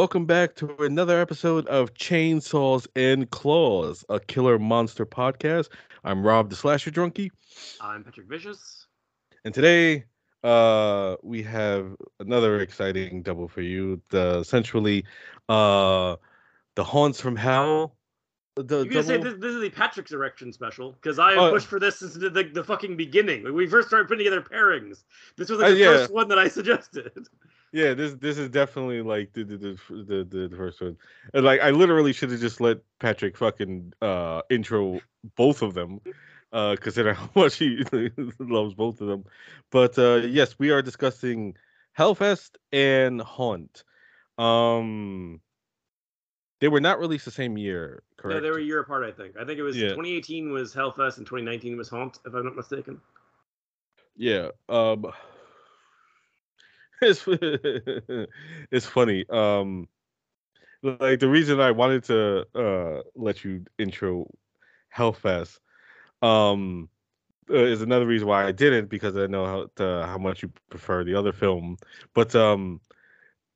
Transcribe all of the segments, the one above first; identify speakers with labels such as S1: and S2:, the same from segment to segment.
S1: Welcome back to another episode of Chainsaws and Claws, a killer monster podcast. I'm Robb the Slasher Drunkie,
S2: I'm Patrick Vicious.
S1: and today uh we have another exciting double for you. The essentially uh the haunts from hell. The
S2: You say this, this is the Patrick's erection special because I
S1: Oh.
S2: pushed for this since the, the, the fucking beginning. When we first started putting together pairings, this was like
S1: Uh,
S2: the
S1: yeah.
S2: first one that I suggested.
S1: Yeah, this this is definitely like the the the the, the, first one. And like I literally should have just let Patrick fucking uh intro both of them. Uh consider how much he loves both of them. But uh yes, we are discussing Hellfest and Haunt. Um they were not released the same year, correct?
S2: No, they were a year apart, I think. I think it was
S1: Yeah.
S2: 2018 was Hellfest and 2019 was Haunt, if I'm not mistaken.
S1: Yeah. Um it's it's funny. Um like the reason I wanted to uh let you intro Hellfest um uh, is another reason why I didn't because I know how to, how much you prefer the other film. But um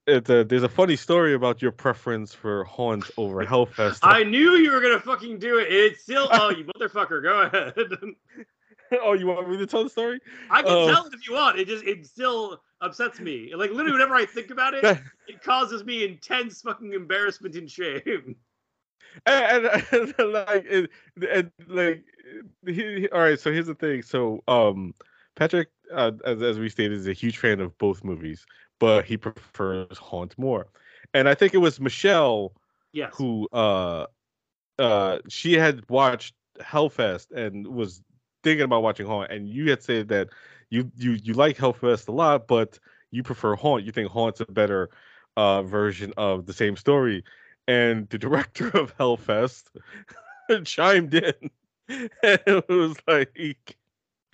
S1: it, uh, there's a funny story about your preference for Haunt over Hellfest.
S2: I knew you were gonna fucking do it. It's still oh you motherfucker, go ahead.
S1: oh, you want me to tell the story?
S2: I can
S1: Oh.
S2: tell it if you want. It just it still upsets me. Like literally whenever I think about it, it causes me intense fucking embarrassment and shame.
S1: and, and, and, like and, and like he- all right so here's the thing so um patrick uh, as, as we stated is a huge fan of both movies but he prefers haunt more and i think it was michelle
S2: Yes.
S1: who uh uh she had watched hellfest and was thinking about watching haunt and you had said that you you you like hellfest a lot but you prefer haunt. You think haunt's a better uh version of the same story. And the director of hellfest chimed in and it was like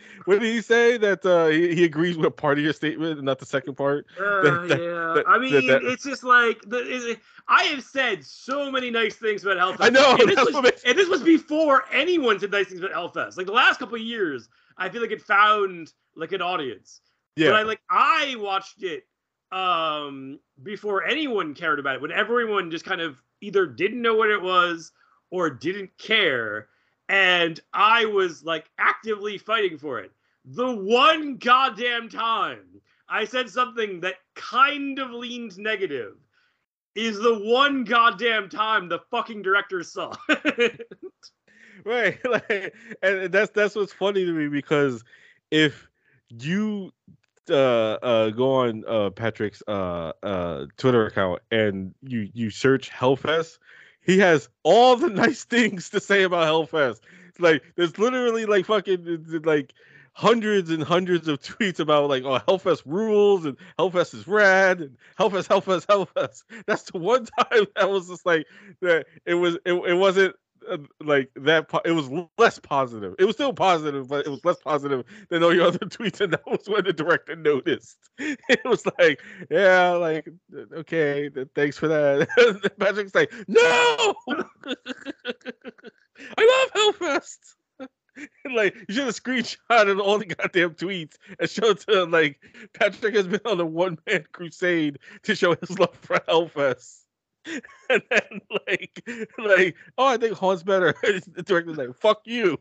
S1: what did he say that uh he, he agrees with part of your statement and not the second part
S2: Uh,
S1: that- that-
S2: yeah,
S1: that-
S2: I mean, it's just like the. Is it, I have said so many nice things about Hellfest.
S1: I know,
S2: and this, was,
S1: makes-
S2: and this was before anyone said nice things about Hellfest. Like the last couple of years, I feel like it found like an audience. But
S1: yeah
S2: I like I watched it um before anyone cared about it. When everyone just kind of either didn't know what it was or didn't care, and I was like actively fighting for it. The one goddamn time I said something that kind of leaned negative is the one goddamn time the fucking director saw. it.
S1: right like and that's that's what's funny to me because if you uh uh go on uh patrick's uh uh twitter account and you you search hellfest he has all the nice things to say about hellfest. Like there's literally like fucking like hundreds and hundreds of tweets about like oh hellfest rules and hellfest is rad and hellfest hellfest hellfest. That's the one time that was just like that it was it, it wasn't uh, like that po- it was less positive. It was still positive but it was less positive than all your other tweets and that was when the director noticed. It was like yeah like okay thanks for that. Patrick's like no! I love hellfest! Like you should have screenshotted all the goddamn tweets and showed to like patrick has been on a one-man crusade to show his love for hellfest and then like like oh i think haunt's better the director's like fuck you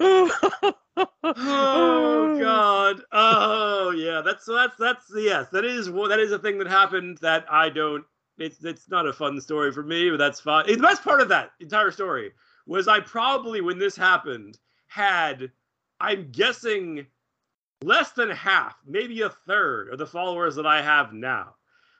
S2: oh god. Oh yeah. That's that's that's yes. That is that is a thing that happened that I don't. It's it's not a fun story for me, but that's fine. The best part of that entire story was I probably when this happened had I'm guessing less than half, maybe a third of the followers that I have now.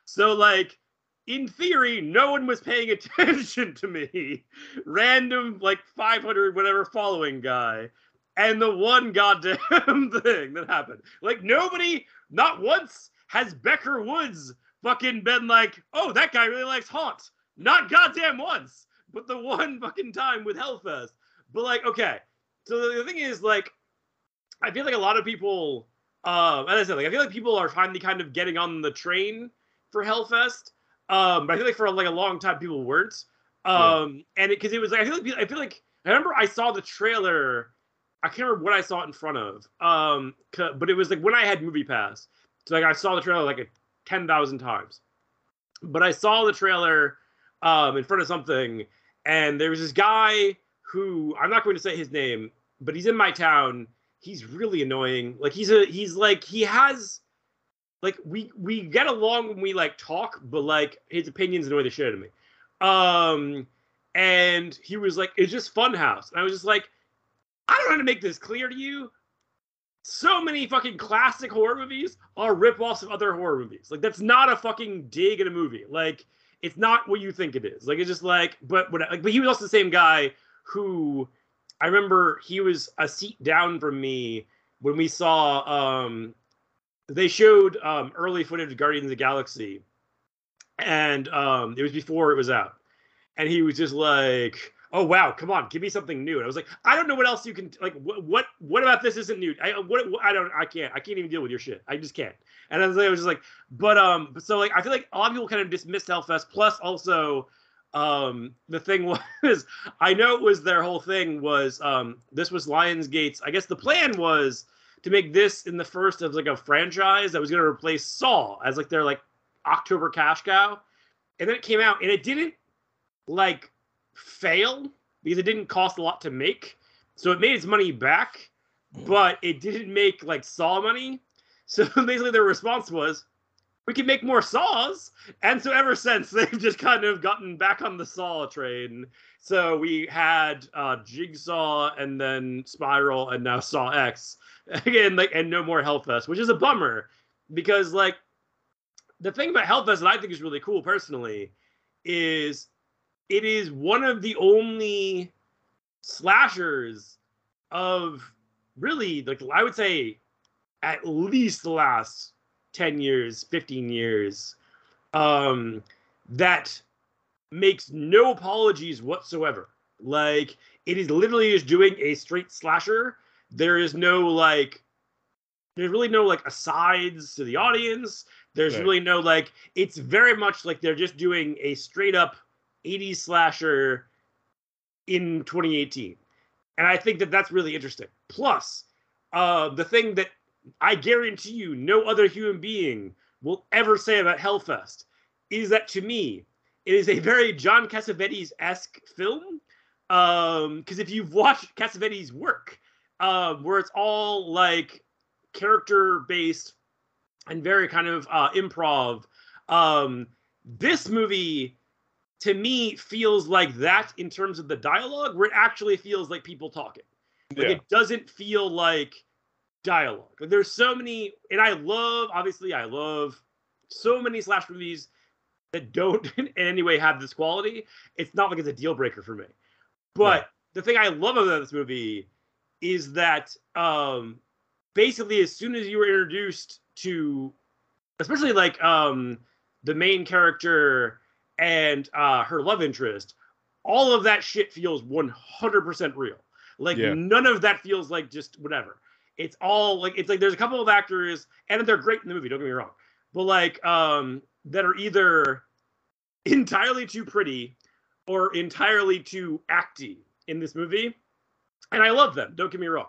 S2: So like in theory, no one was paying attention to me. Random like 500 whatever following guy and the one goddamn thing that happened. Like nobody, not once has Beck and Woods fucking been like, oh, that guy really likes Haunt. Not goddamn once, but the one fucking time with Hellfest. But like, okay, so the, the thing is, like, I feel like a lot of people, um, as I said, like I feel like people are finally kind of getting on the train for Hellfest. Um, but I feel like for like a long time people weren't.
S1: Yeah.
S2: Um, and because it, was like I feel like I feel like I remember I saw the trailer. I can't remember what I saw it in front of. Um, but it was like when I had Movie Pass. So like I saw the trailer like a ten thousand times. But I saw the trailer um in front of something, and there was this guy who I'm not going to say his name, but he's in my town. He's really annoying. Like he's a he's like he has like we we get along when we like talk, but like his opinions annoy the shit out of me. Um and he was like, it's just Funhouse. And I was just like, I don't know how to make this clear to you. So many fucking classic horror movies are rip-offs of other horror movies. Like that's not a fucking dig at a movie. Like it's not what you think it is. Like it's just like, but but like, but he was also the same guy who I remember he was a seat down from me when we saw um they showed um early footage of Guardians of the Galaxy. And um it was before it was out. And he was just like oh wow come on give me something new. And i was like i don't know what else you can like what what, what about this isn't new? I what, i don't i can't i can't even deal with your shit. I just can't. And I was, like, I was just like but um so like i feel like a lot of people kind of dismissed hellfest plus also um the thing was i know it was their whole thing was um this was lionsgate's i guess the plan was to make this in the first of like a franchise that was going to replace saw as like their like october cash cow and then it came out and it didn't like fail because it didn't cost a lot to make. So it made its money back, but it didn't make like saw money. So basically their response was, we can make more saws. And so ever since they've just kind of gotten back on the saw train. So we had uh Jigsaw and then Spiral and now Saw X. Again, like and no more Hellfest, which is a bummer because like the thing about Hellfest that I think is really cool personally is it is one of the only slashers of really like I would say at least the last 10 years, 15 years um that makes no apologies whatsoever. Like it is literally just doing a straight slasher. There is no like there's really no like asides to the audience. There's right. really no like it's very much like they're just doing a straight up 80s slasher in 2018. And I think that that's really interesting. Plus, uh, the thing that I guarantee you no other human being will ever say about Hellfest is that to me, it is a very John Cassavetes esque film. Because um, if you've watched Cassavetes' work, uh, where it's all like character based and very kind of uh, improv, um, this movie to me feels like that in terms of the dialogue, where it actually feels like people talking. Like yeah. it doesn't feel like dialogue. Like there's so many, and I love, obviously, I love so many slash movies that don't in any way have this quality. It's not like it's a deal breaker for me. But yeah. the thing I love about this movie is that um basically as soon as you were introduced to especially like um the main character and uh, her love interest, all of that shit feels 100% real. Like yeah. none of that feels like just whatever. It's all like it's like there's a couple of actors and they're great in the movie. Don't get me wrong, but like um that are either entirely too pretty or entirely too acty in this movie, and I love them. Don't get me wrong,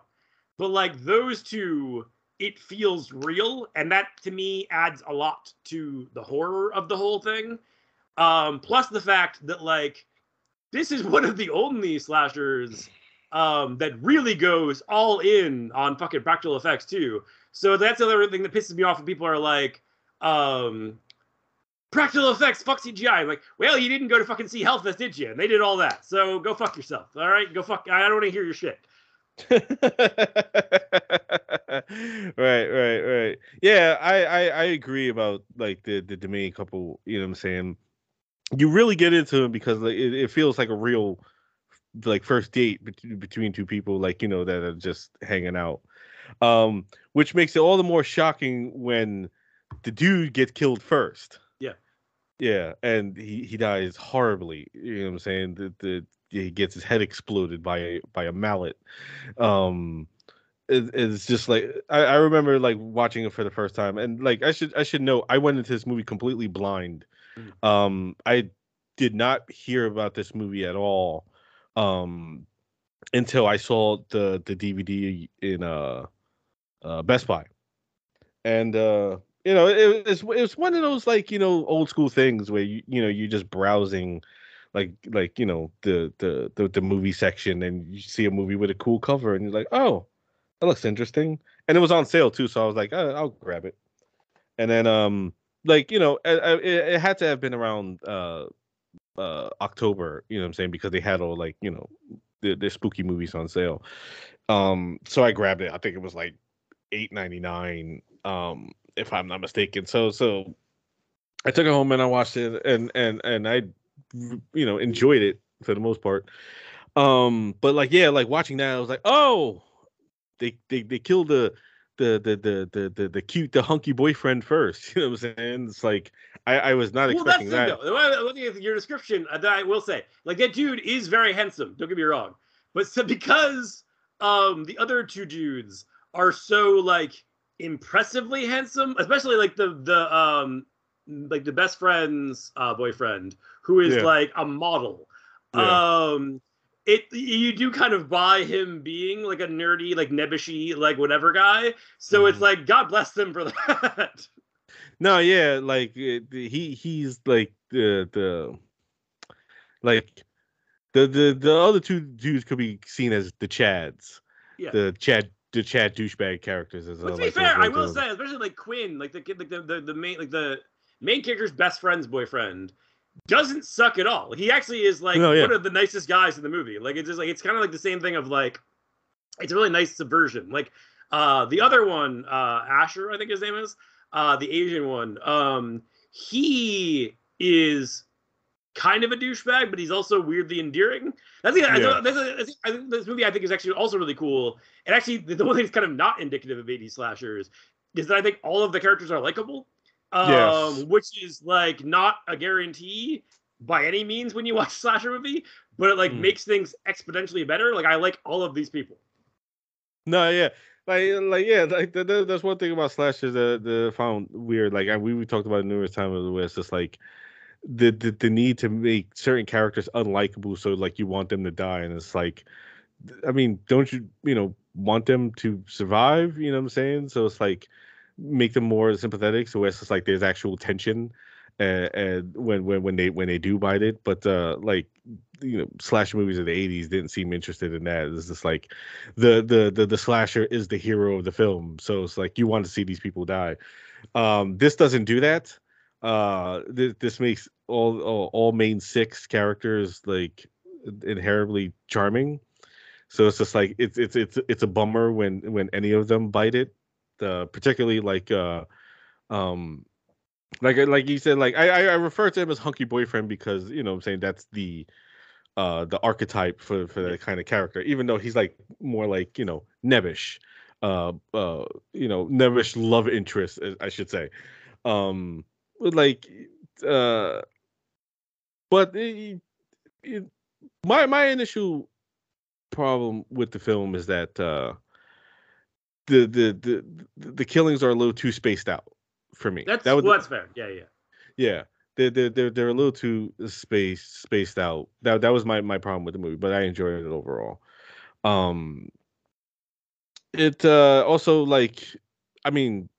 S2: but like those two, it feels real, and that to me adds a lot to the horror of the whole thing um, plus the fact that like this is one of the only slashers um, that really goes all in on fucking practical effects too. So that's the other thing that pisses me off when people are like, um, practical effects, fuck CGI. I'm like, well, you didn't go to fucking see Hellfest, did you? And they did all that. So go fuck yourself. All right, go fuck. I don't want to hear your shit.
S1: right, right, right. Yeah, I, I I agree about like the the, the main couple. You know what I'm saying? you really get into them because like, it, it feels like a real like first date between two people like you know that are just hanging out um which makes it all the more shocking when the dude gets killed first
S2: yeah
S1: yeah and he he dies horribly you know what i'm saying the, the he gets his head exploded by a by a mallet um it, it's just like I, I remember like watching it for the first time and like i should i should know i went into this movie completely blind Mm. Um, I did not hear about this movie at all. Um, until I saw the the DVD in uh, uh Best Buy, and uh, you know it, it's it's one of those like you know old school things where you you know you're just browsing like like you know the, the the the movie section and you see a movie with a cool cover and you're like oh that looks interesting. And it was on sale too so i was like oh, i'll grab it. And then um like you know it, it, had to have been around uh uh october you know what i'm saying because they had all like you know the, the spooky movies on sale. Um so i grabbed it i think it was like 8.99 um if i'm not mistaken. So so i took it home and i watched it and and and i you know enjoyed it for the most part. Um but like yeah like watching that i was like oh! They they, they killed the the the the the the, the cute the hunky boyfriend first. You know what I'm saying? It's like I, I was not well, expecting that's that.
S2: Though. Looking at your description, uh, I will say, like that dude is very handsome. Don't get me wrong, but so because um the other two dudes are so like impressively handsome, especially like the the um like the best friend's uh, boyfriend who is yeah. like a model. Yeah. Um it you do kind of buy him being like a nerdy, like nebbishy, like whatever guy. So mm. it's mm-hmm. like God bless them for that.
S1: No, yeah, like he he's like the the like the the the other two dudes could be seen as the Chads. Yeah. The Chad the Chad douchebag characters as
S2: well. To be like, fair, I will say, especially like Quinn, like the kid, like the, the the main like the main character's best friend's boyfriend doesn't suck at all. He actually is like yeah. one of the nicest guys in the movie. Like it's just like it's kind of like the same thing of like it's a really nice subversion. Like uh the other one, uh Asher, I think his name is, uh the Asian one, um, he is kind of a douchebag, but he's also weirdly endearing. That's the, yeah. this, I think this movie I think is actually also really cool. And actually, the one thing that's kind of not indicative of 80s slashers is that I think all of the characters are likable um, yes. which is like not a guarantee by any means when you watch slasher movie, but it like mm. makes things exponentially better. Like I like all of these people.
S1: No, yeah, like like yeah, like the, the, that's one thing about slashers that, that I found weird. Like I, we we talked about it numerous times where it's just like the, the the need to make certain characters unlikable, so like you want them to die, and it's like, I mean, don't you you know want them to survive? You know what I'm saying? So it's like make them more sympathetic. So it's just like there's actual tension and, and when when when they when they do bite it. But uh like you know slasher movies of the 80s didn't seem interested in that. It's just like the the the, the slasher is the hero of the film. So it's like you want to see these people die. Um this doesn't do that. Uh this, this makes all, all all main six characters like inherently charming. So it's just like it's it's it's it's a bummer when when any of them bite it uh, particularly like uh, um, like like you said, like I I refer to him as hunky boyfriend because you know I'm saying that's the uh the archetype for for that kind of character, even though he's like more like you know nebbish, uh uh you know nebbish love interest I should say, um like uh but it, it, my my initial problem with the film is that uh the the the the killings are a little too spaced out for me.
S2: That's that was, well, that's fair. Yeah, yeah.
S1: Yeah. They're, they're, they're, they're a little too spaced spaced out. That that was my, my problem with the movie, but I enjoyed it overall. Um it uh also like I mean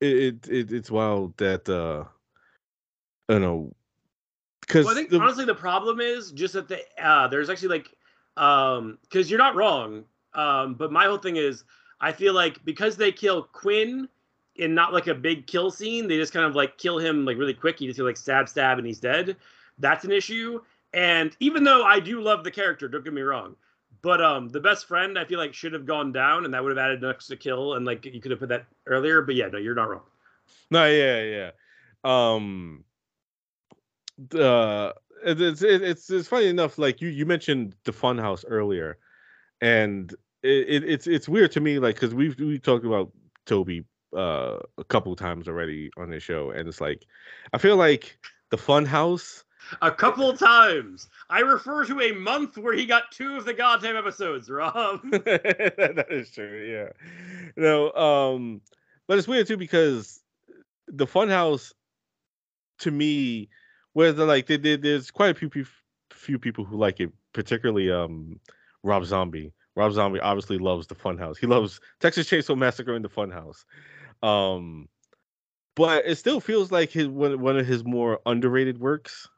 S1: it, it it's wild that uh I don't know
S2: because well, I think the, honestly the problem is just that the uh there's actually like um because you're not wrong um but my whole thing is I feel like because they kill Quinn in not like a big kill scene, they just kind of like kill him like really quick. You just feel like stab, stab, and he's dead. That's an issue. And even though I do love the character, don't get me wrong, but um, the best friend I feel like should have gone down, and that would have added an extra kill, and like you could have put that earlier. But yeah, no, you're not wrong.
S1: No, yeah, yeah. Um, the it's it's it's funny enough. Like you you mentioned the Funhouse earlier, and it, it's it's weird to me, like because we've we talked about Toby uh, a couple times already on this show, and it's like I feel like the Fun House.
S2: A couple times. I refer to a month where he got two of the goddamn episodes, Robb.
S1: that is true. Yeah. No. Um. But it's weird too because the Funhouse, to me, where the like they, they, there's quite a few few people who like it, particularly um Rob Zombie. Rob Zombie obviously loves the Funhouse. He loves Texas Chainsaw Massacre and the Funhouse. Um, but it still feels like his one one of his more underrated works.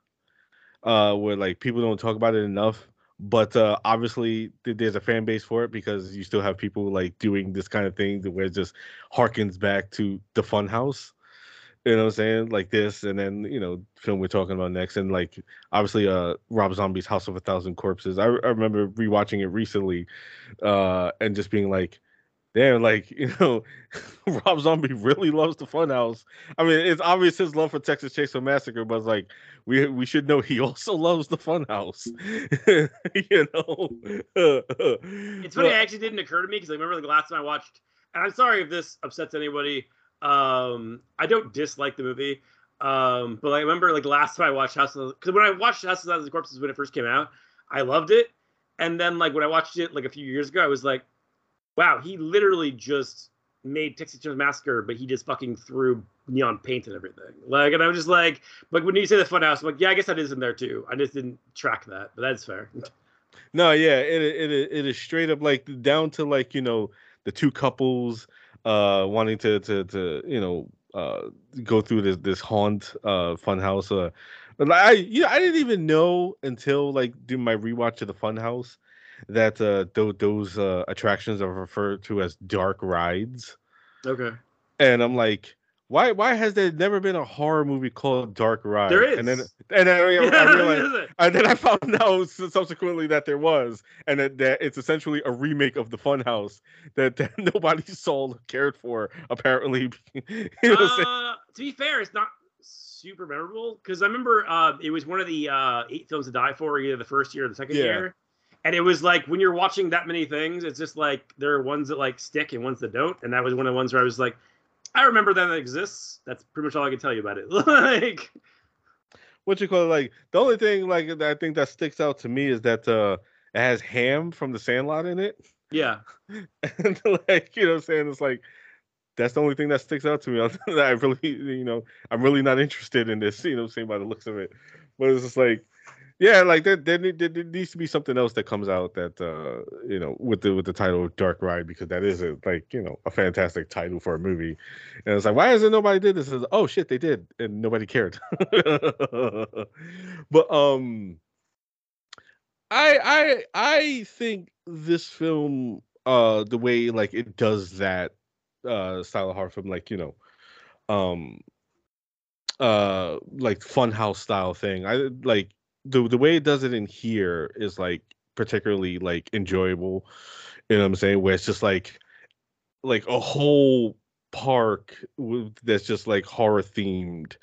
S1: Uh, where like people don't talk about it enough. But uh, obviously, there's a fan base for it because you still have people like doing this kind of thing where it just harkens back to the Funhouse. You know what I'm saying? Like this, and then you know, film we're talking about next, and like obviously, uh, Rob Zombie's House of a Thousand Corpses. I, I remember rewatching it recently, uh, and just being like, damn, like you know, Rob Zombie really loves the Funhouse. I mean, it's obvious his love for Texas Chainsaw Massacre, but like we we should know he also loves the Funhouse. you know,
S2: it's funny. It actually didn't occur to me because I remember the last time I watched, and I'm sorry if this upsets anybody. Um, I don't dislike the movie. Um, but I remember like last time I watched House of because when I watched House of Thousand Corpses when it first came out, I loved it. And then like when I watched it like a few years ago, I was like, wow, he literally just made Texas Chainsaw Massacre, but he just fucking threw neon paint and everything. Like, and I was just like, but when you say the funhouse, I'm like, yeah, I guess that is in there too. I just didn't track that, but that's fair.
S1: no, yeah, it it it is straight up like down to like you know the two couples uh wanting to to to you know uh go through this this haunt uh funhouse uh but I you know I didn't even know until like do my rewatch of the funhouse that uh th- those uh attractions are referred to as dark rides.
S2: Okay.
S1: And I'm like, why why has there never been a horror movie called Dark Ride?
S2: There is.
S1: And then and then I, I realized and then I found out subsequently that there was, and that, that it's essentially a remake of the Funhouse that, that nobody saw cared for. Apparently,
S2: you know uh, to be fair, it's not super memorable because I remember uh, it was one of the uh, eight films to die for, either the first year or the second yeah. year. And it was like when you're watching that many things, it's just like there are ones that like stick and ones that don't. And that was one of the ones where I was like, I remember that it exists. That's pretty much all I can tell you about it. like
S1: what you call it? Like the only thing like I think that sticks out to me is that uh it has ham from the Sandlot in it.
S2: Yeah.
S1: and like you know, what I'm saying it's like that's the only thing that sticks out to me. I really, you know, I'm really not interested in this. You know, saying by the looks of it, but it's just like yeah, like there, there, there, needs to be something else that comes out that uh, you know with the with the title Dark Ride because that is a like you know a fantastic title for a movie, and it's like why hasn't nobody did this? Oh shit, they did, and nobody cared. but um, I I I think this film uh the way like it does that uh style of horror film like you know um uh like funhouse style thing i like the the way it does it in here is like particularly like enjoyable. You know what I'm saying? Where it's just like like a whole park that's just like horror themed.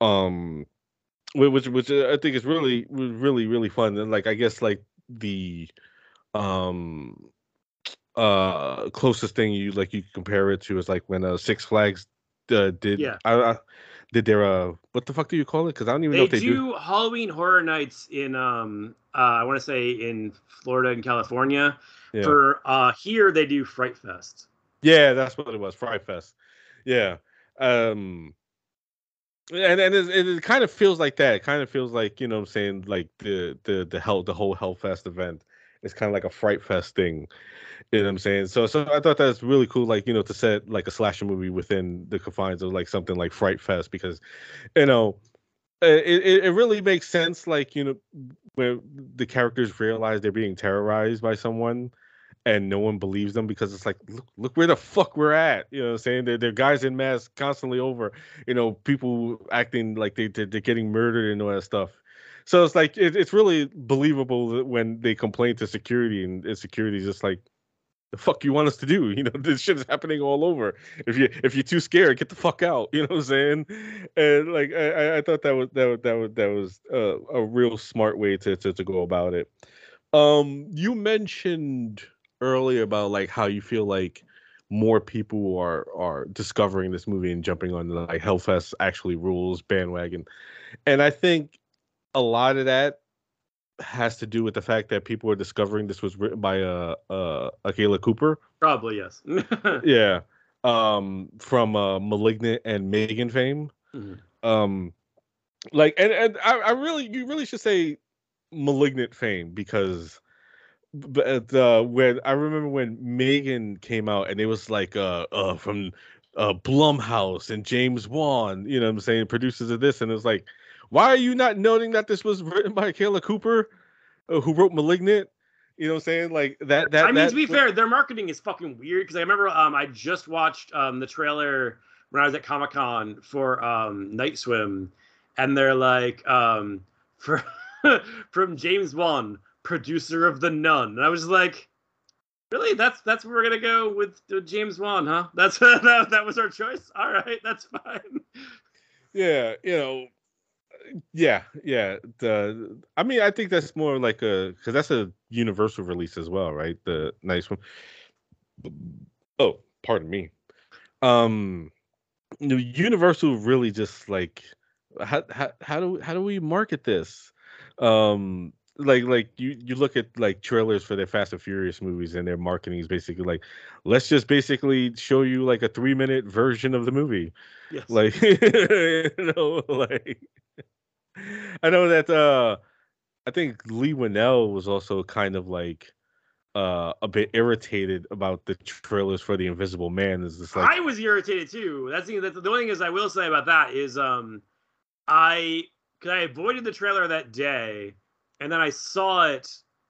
S1: Um which which I think is really really really fun and like I guess like the um uh closest thing you like you compare it to is like when uh Six Flags uh, did
S2: yeah.
S1: I, I did their uh what the fuck do you call it? Because I don't even
S2: they
S1: know if they
S2: do,
S1: do
S2: Halloween Horror Nights in um uh, I want to say in Florida and California. Yeah. For uh here they do Fright Fest.
S1: Yeah, that's what it was, Fright Fest. Yeah. Um and and it, it, kind of feels like that. It kind of feels like you know what I'm saying like the the the hell the whole Hellfest event is kind of like a Fright Fest thing. You know what I'm saying? So so I thought that's really cool, like, you know, to set like a slasher movie within the confines of like something like Fright Fest because, you know, it, it really makes sense, like, you know, where the characters realize they're being terrorized by someone and no one believes them because it's like look, look where the fuck we're at you know what i'm saying they're, they're guys in masks constantly over you know people acting like they, they're, they're getting murdered and all that stuff so it's like it, it's really believable when they complain to security and, and security is just like the fuck you want us to do? You know, this shit is happening all over. If you if you're too scared, get the fuck out. You know what I'm saying? And like I, I thought that was that was that was that was uh, a real smart way to, to to go about it. Um, you mentioned earlier about like how you feel like more people are are discovering this movie and jumping on the like Hellfest actually rules bandwagon, and I think a lot of that has to do with the fact that people are discovering this was written by uh uh Akela Cooper.
S2: Probably yes.
S1: yeah. Um from uh Malignant and Megan fame. Mm-hmm. Um like and, and I, I really you really should say Malignant fame because but uh, when I remember when Megan came out and it was like uh uh from uh Blumhouse and James Wan, you know what I'm saying, producers of this, and it was like, why are you not noting that this was written by Akela Cooper, uh, who wrote *Malignant*? You know what I'm saying? Like that. That.
S2: I mean,
S1: that,
S2: to be fair, their marketing is fucking weird because I remember um I just watched um the trailer when I was at Comic Con for um Night Swim, and they're like um for from James Wan, producer of The Nun, and I was like. Really? That's that's where we're gonna go with uh, James Wan, huh? That's that, that was our choice. All right, that's fine.
S1: Yeah, you know, yeah, yeah. The I mean, I think that's more like a because that's a universal release as well, right? The nice one. Oh, pardon me. Um, Universal really just like how how how do how do we market this? Um, like like you you look at like trailers for their Fast and Furious movies and their marketing is basically like let's just basically show you like a three minute version of the movie.
S2: Yes.
S1: Like you know, like I know that uh I think Leigh Whannell was also kind of like uh a bit irritated about the trailers for the Invisible Man. Is this like
S2: I was irritated too. That's the, that's the only thing is I will say about that is um I because I avoided the trailer that day, and then I saw it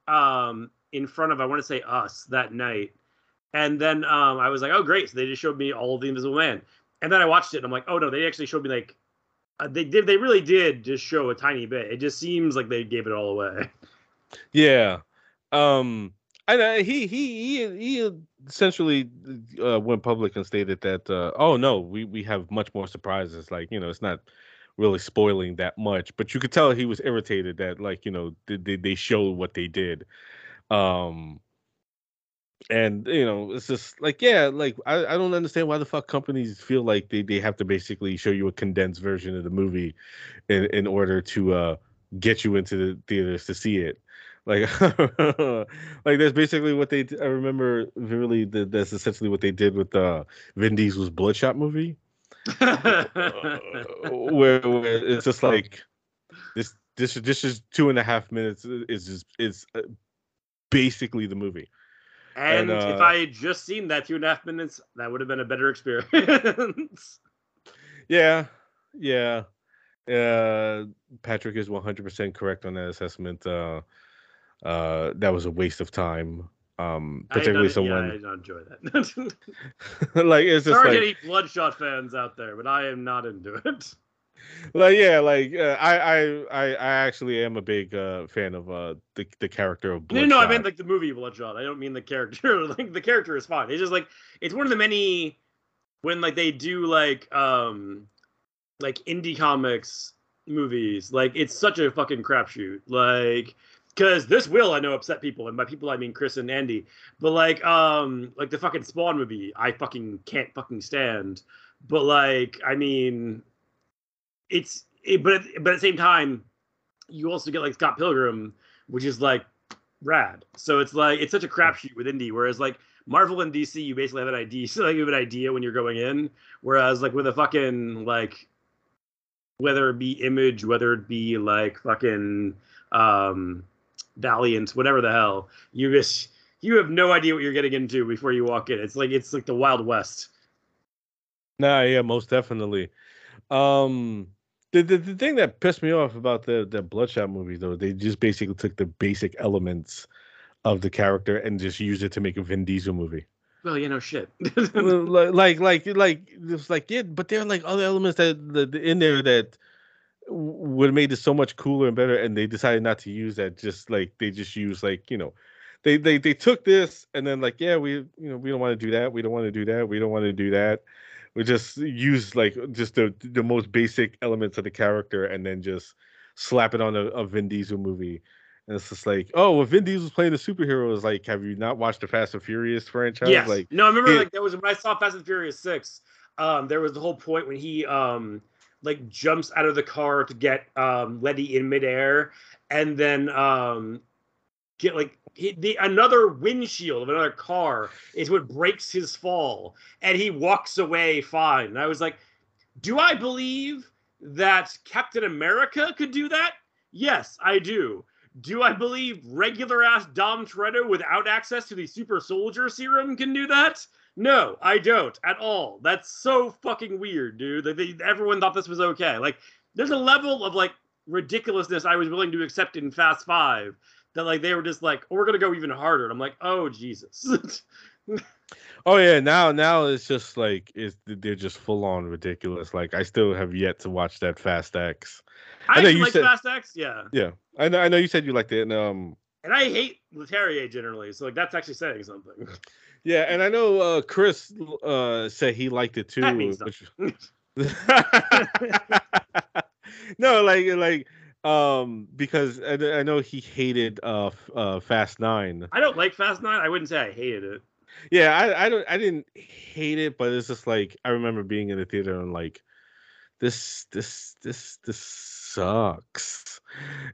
S2: um in front of I want to say us that night, and then um I was like, oh great, so they just showed me all of the Invisible Man, and then I watched it and I'm like, oh no, they actually showed me like uh, they did they really did just show a tiny bit. It just seems like they gave it all away.
S1: Yeah. Um and uh, he he he he essentially uh, went public and stated that uh, oh no we we have much more surprises like you know it's not really spoiling that much but you could tell he was irritated that like you know they, they, showed what they did. Um and you know it's just like yeah like I, I don't understand why the fuck companies feel like they, they have to basically show you a condensed version of the movie in, in order to uh get you into the theaters to see it. Like like that's basically what they i remember really that's essentially what they did with uh vin diesel's bloodshot movie where, where it's just like this this this is two and a half minutes is just is uh, basically the movie
S2: And,
S1: And,
S2: if
S1: uh,
S2: I had just seen that two and a half minutes, that would have been a better experience.
S1: Yeah, yeah. Uh, Patrick is 100% correct on that assessment. Uh, uh, that was a waste of time. Um,
S2: I
S1: particularly
S2: not,
S1: someone
S2: Yeah, I not enjoy that.
S1: like it's just
S2: Sorry
S1: like,
S2: to any Bloodshot fans out there, but I am not into it.
S1: like yeah, like uh, I, I, I, I actually am a big uh, fan of uh the the character of
S2: No,
S1: Bloodshot.
S2: no, I meant like the movie Bloodshot. I don't mean the character. like the character is fine. It's just like it's one of the many when like they do like um like indie comics movies. Like it's such a fucking crapshoot. Like because this will I know upset people, and by people I mean Chris and Andy. But like um like the fucking Spawn movie, I fucking can't fucking stand. But like I mean, it's it, but at, but at the same time, you also get like Scott Pilgrim, which is like rad. So it's like it's such a crapshoot with indie. Whereas like Marvel and DC, you basically have an idea, so like you have an idea when you're going in. Whereas like with a fucking like whether it be Image, whether it be like fucking um Valiant, whatever the hell, you just you have no idea what you're getting into before you walk in. It's like it's like the Wild West.
S1: Nah, yeah, most definitely. Um, the, the the thing that pissed me off about the the Bloodshot movie though, they just basically took the basic elements of the character and just used it to make a Vin Diesel movie.
S2: Well, you know, shit.
S1: Like like like like it's like yeah, but there are like other elements that, that in there that would have made it so much cooler and better, and they decided not to use that. Just like they just use like you know, they they they took this and then like yeah, we you know we don't want to do that, we don't want to do that, we don't want to do that. We just use like just the the most basic elements of the character and then just slap it on a, a Vin Diesel movie. And it's just like, oh, well, Vin Diesel's playing a superhero. Is like, have you not watched the Fast and Furious franchise?
S2: Yes.
S1: Like,
S2: no, I remember
S1: it-
S2: like that was when I saw Fast and Furious Six. Um, there was the whole point when he um like jumps out of the car to get um Letty in midair, and then um get like he, the another windshield of another car is what breaks his fall, and he walks away fine. And I was like, do I believe that Captain America could do that? Yes, I do. Do I believe regular ass Dom Toretto without access to the super soldier serum can do that? No, I don't at all. That's so fucking weird, dude. That they, everyone thought this was okay. Like, there's a level of like ridiculousness I was willing to accept in Fast Five that like they were just like, oh, we're gonna go even harder. And I'm like, oh Jesus.
S1: oh yeah, now now it's just like it's they're just full on ridiculous. Like I still have yet to watch that Fast X.
S2: I, I know you like said, Fast X, yeah.
S1: Yeah, I know. I know you said you liked it, and um.
S2: And I hate Leterrier generally, so like that's actually saying something.
S1: Yeah, and I know uh, Chris uh, said he liked it too. Which... no, like like um because I, I know he hated uh, uh Fast Nine.
S2: I don't like Fast Nine. I wouldn't say I hated it.
S1: Yeah, I I don't I didn't hate it, but it's just like I remember being in the theater and like this this this this sucks.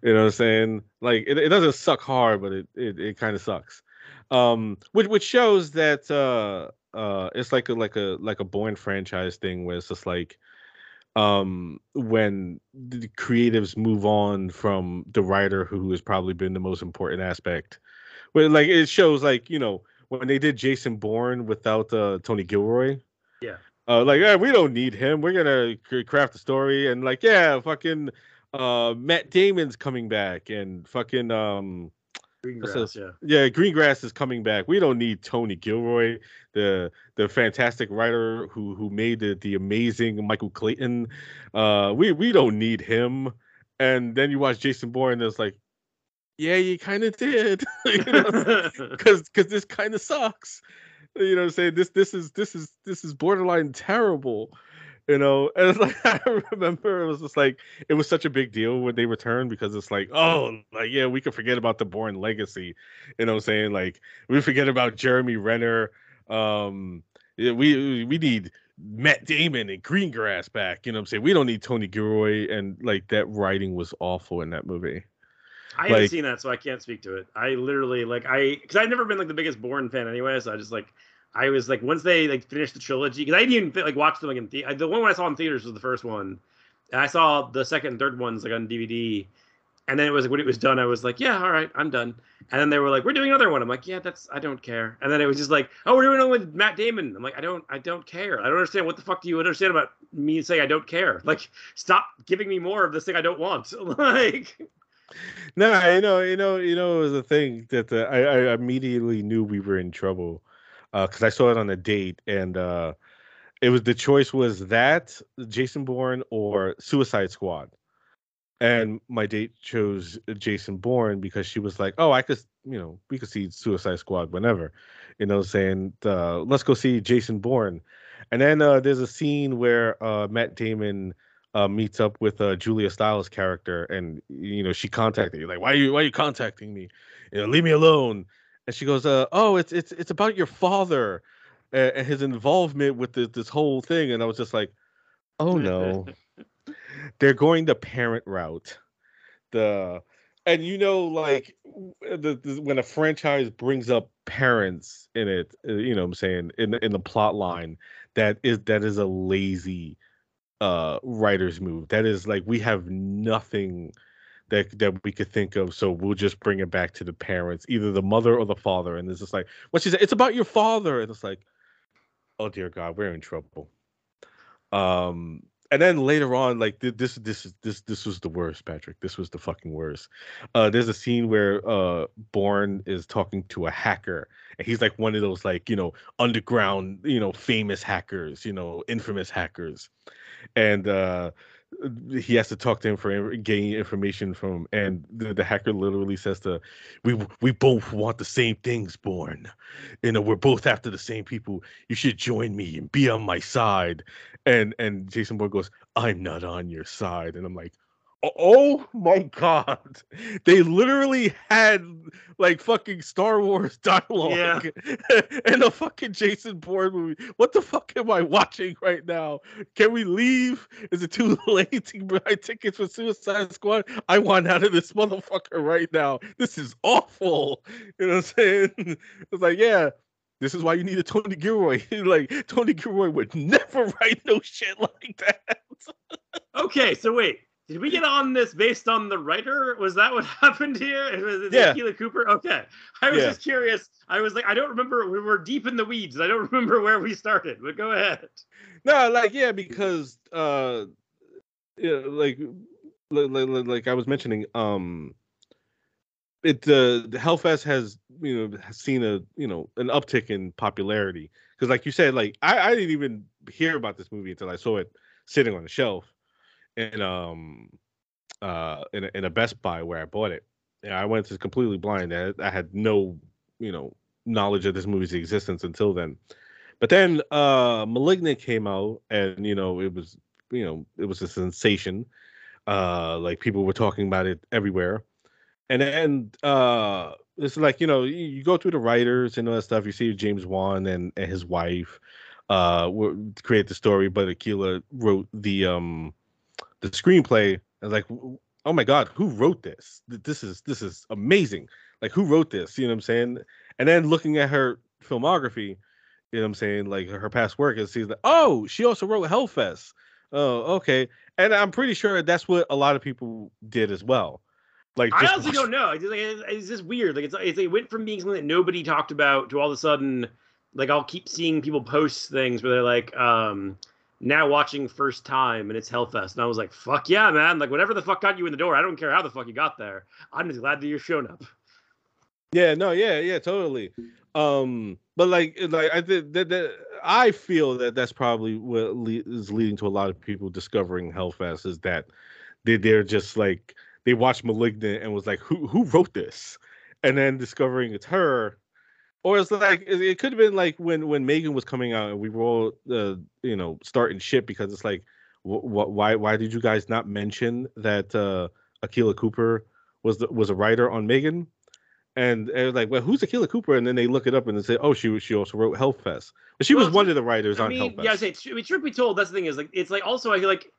S1: You know what I'm saying? Like it, it doesn't suck hard, but it it, it kind of sucks. Um which which shows that uh uh it's like a like a like a Bourne franchise thing where it's just like um when the creatives move on from the writer who has probably been the most important aspect. But like it shows like, you know, when they did Jason Bourne without uh Tony Gilroy.
S2: Yeah
S1: uh, like, hey, we don't need him. We're gonna craft a story, and like, yeah, fucking uh, Matt Damon's coming back, and fucking um,
S2: Greengrass, yeah,
S1: yeah, Greengrass is coming back. We don't need Tony Gilroy, the the fantastic writer who who made the the amazing Michael Clayton. Uh, we we don't need him. And then you watch Jason Bourne, and it's like, yeah, you kind of did, because because this kind of sucks you know what I'm saying? This this is this is this is borderline terrible. You know, and it's like I remember it was just like it was such a big deal when they returned because it's like, oh, like yeah, we can forget about the Bourne legacy. You know what I'm saying? Like we forget about Jeremy Renner. Um we we need Matt Damon and Greengrass back. You know what I'm saying? We don't need Tony Gilroy and like that writing was awful in that movie.
S2: I like, haven't seen that, so I can't speak to it. I literally like I because I've never been like the biggest Bourne fan anyway, so I just like I was like once they like finished the trilogy because I didn't even like watch them like in the the one I saw in theaters was the first one, and I saw the second and third ones like on DVD, and then it was like when it was done, I was like, yeah, all right, I'm done. And then they were like, we're doing another one. I'm like, yeah, that's I don't care. And then it was just like, oh, we're doing one with Matt Damon. I'm like, I don't I don't care. I don't understand what the fuck do you understand about me saying I don't care? Like, stop giving me more of this thing I don't want. like.
S1: No, you know, you know, you know, it was a thing that uh, I, I immediately knew we were in trouble because uh, I saw it on a date, and uh, it was the choice was that Jason Bourne or Suicide Squad, and my date chose Jason Bourne because she was like, "Oh, I could, you know, we could see Suicide Squad whenever," you know, saying, uh, "Let's go see Jason Bourne," and then uh, there's a scene where uh, Matt Damon. Uh, meets up with uh, Julia Stiles' character, and you know she contacted you like, "Why are you Why are you contacting me? You know, leave me alone." And she goes, uh, "Oh, it's it's it's about your father and, and his involvement with this this whole thing." And I was just like, "Oh no, they're going the parent route." The and you know, like the, the, when a franchise brings up parents in it, uh, you know, what I'm saying in in the plot line, that is that is a lazy uh writer's move. That is like we have nothing that that we could think of. So we'll just bring it back to the parents, either the mother or the father. And it's just like what she said, it's about your father. And it's like, oh dear God, we're in trouble. Um, and then later on, like this, this is this this was the worst, Patrick. This was the fucking worst. Uh, there's a scene where uh Bourne is talking to a hacker, and he's like one of those like you know underground, you know, famous hackers, you know, infamous hackers, and uh he has to talk to him for gain information from him and the, the, hacker literally says to we we both want the same things Bourne you know we're both after the same people. You should join me and be on my side. And and jason bourne goes i'm not on your side. And i'm like Oh, oh my god. They literally had like fucking star wars dialogue yeah. and a fucking jason bourne movie. What the fuck am i watching right now? Can we leave? Is it too late to buy tickets for suicide squad? I want out of this motherfucker right now. This is awful. You know what i'm saying? It's like yeah this is why you need a Tony Gilroy. like Tony Gilroy would never write no shit like that.
S2: okay, so wait Did we get on this based on the writer? Was that what happened here? It Was it
S1: Yeah.
S2: Keela Cooper? Okay. I was
S1: Yeah.
S2: just curious. I was like, I don't remember. We were deep in the weeds. I don't remember where we started, but go ahead.
S1: No, like yeah, because uh, yeah, like like, like, like I was mentioning, um, it uh, the Hellfest has you know has seen a you know an uptick in popularity because like you said, like I I didn't even hear about this movie until I saw it sitting on the shelf in um uh in a, in a Best Buy where I bought it. Yeah, I went to completely blind. I, I had no you know knowledge of this movie's existence until then. But then uh Malignant came out and you know it was you know it was a sensation. Uh like people were talking about it everywhere. And then uh it's like, you know, you, you go through the writers and all that stuff. You see James Wan and, and his wife uh create the story, but Akela wrote the um the screenplay. and like, oh my god, who wrote this? This is this is amazing. Like who wrote this? You know what I'm saying? And then looking at her filmography, you know what I'm saying, like her past work, and sees that oh, she also wrote Hellfest. Oh, okay. And I'm pretty sure that's what a lot of people did as well. Like
S2: I honestly
S1: watch-
S2: don't know. It's, it's, it's just weird. Like it's, it's it went from being something that nobody talked about to all of a sudden, like I'll keep seeing people post things where they're like, um, now watching first time and it's Hellfest, and I was like, fuck yeah, man! Like whatever the fuck got you in the door, I don't care how the fuck you got there. I'm just glad that you're showing up.
S1: Yeah, no, yeah, yeah, totally. Um, but like, like I that, that I feel that that's probably what le- is leading to a lot of people discovering Hellfest is that they they're just like they watched Malignant and was like, who who wrote this, and then discovering it's her, or it's like it, could have been like when when Megan was coming out and we were all uh, you know starting shit because it's like, wh- wh- why why did you guys not mention that uh Akela Cooper was the, was a writer on Megan? and it was like, well, who's Akela Cooper? And then they look it up and they say, oh, she she also wrote Hellfest, but she was one of the writers
S2: I
S1: on
S2: mean,
S1: Hellfest.
S2: yeah, I say, I mean, truth be told, that's the thing is like it's like also I feel like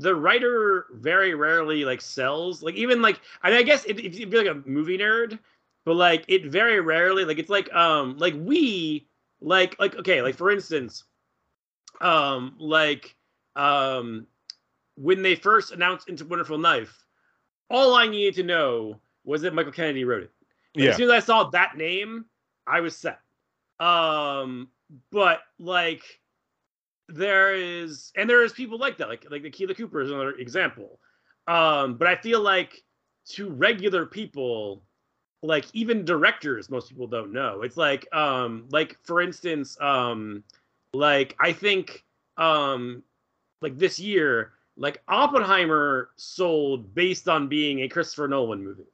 S2: the writer very rarely like sells like even like I, mean, I guess if, if you're like a movie nerd, but like it very rarely like it's like um like we like like okay like for instance, um like um when they first announced It's a Wonderful Knife, all I needed to know was that Michael Kennedy wrote it.
S1: Yeah,
S2: As soon as I saw that name, I was set. Um, but like there is and there is people like that, like like Akela Cooper is another example. Um, but I feel like to regular people, like even directors, most people don't know. It's like um like for instance, um like I think um like this year, like Oppenheimer sold based on being a Christopher Nolan movie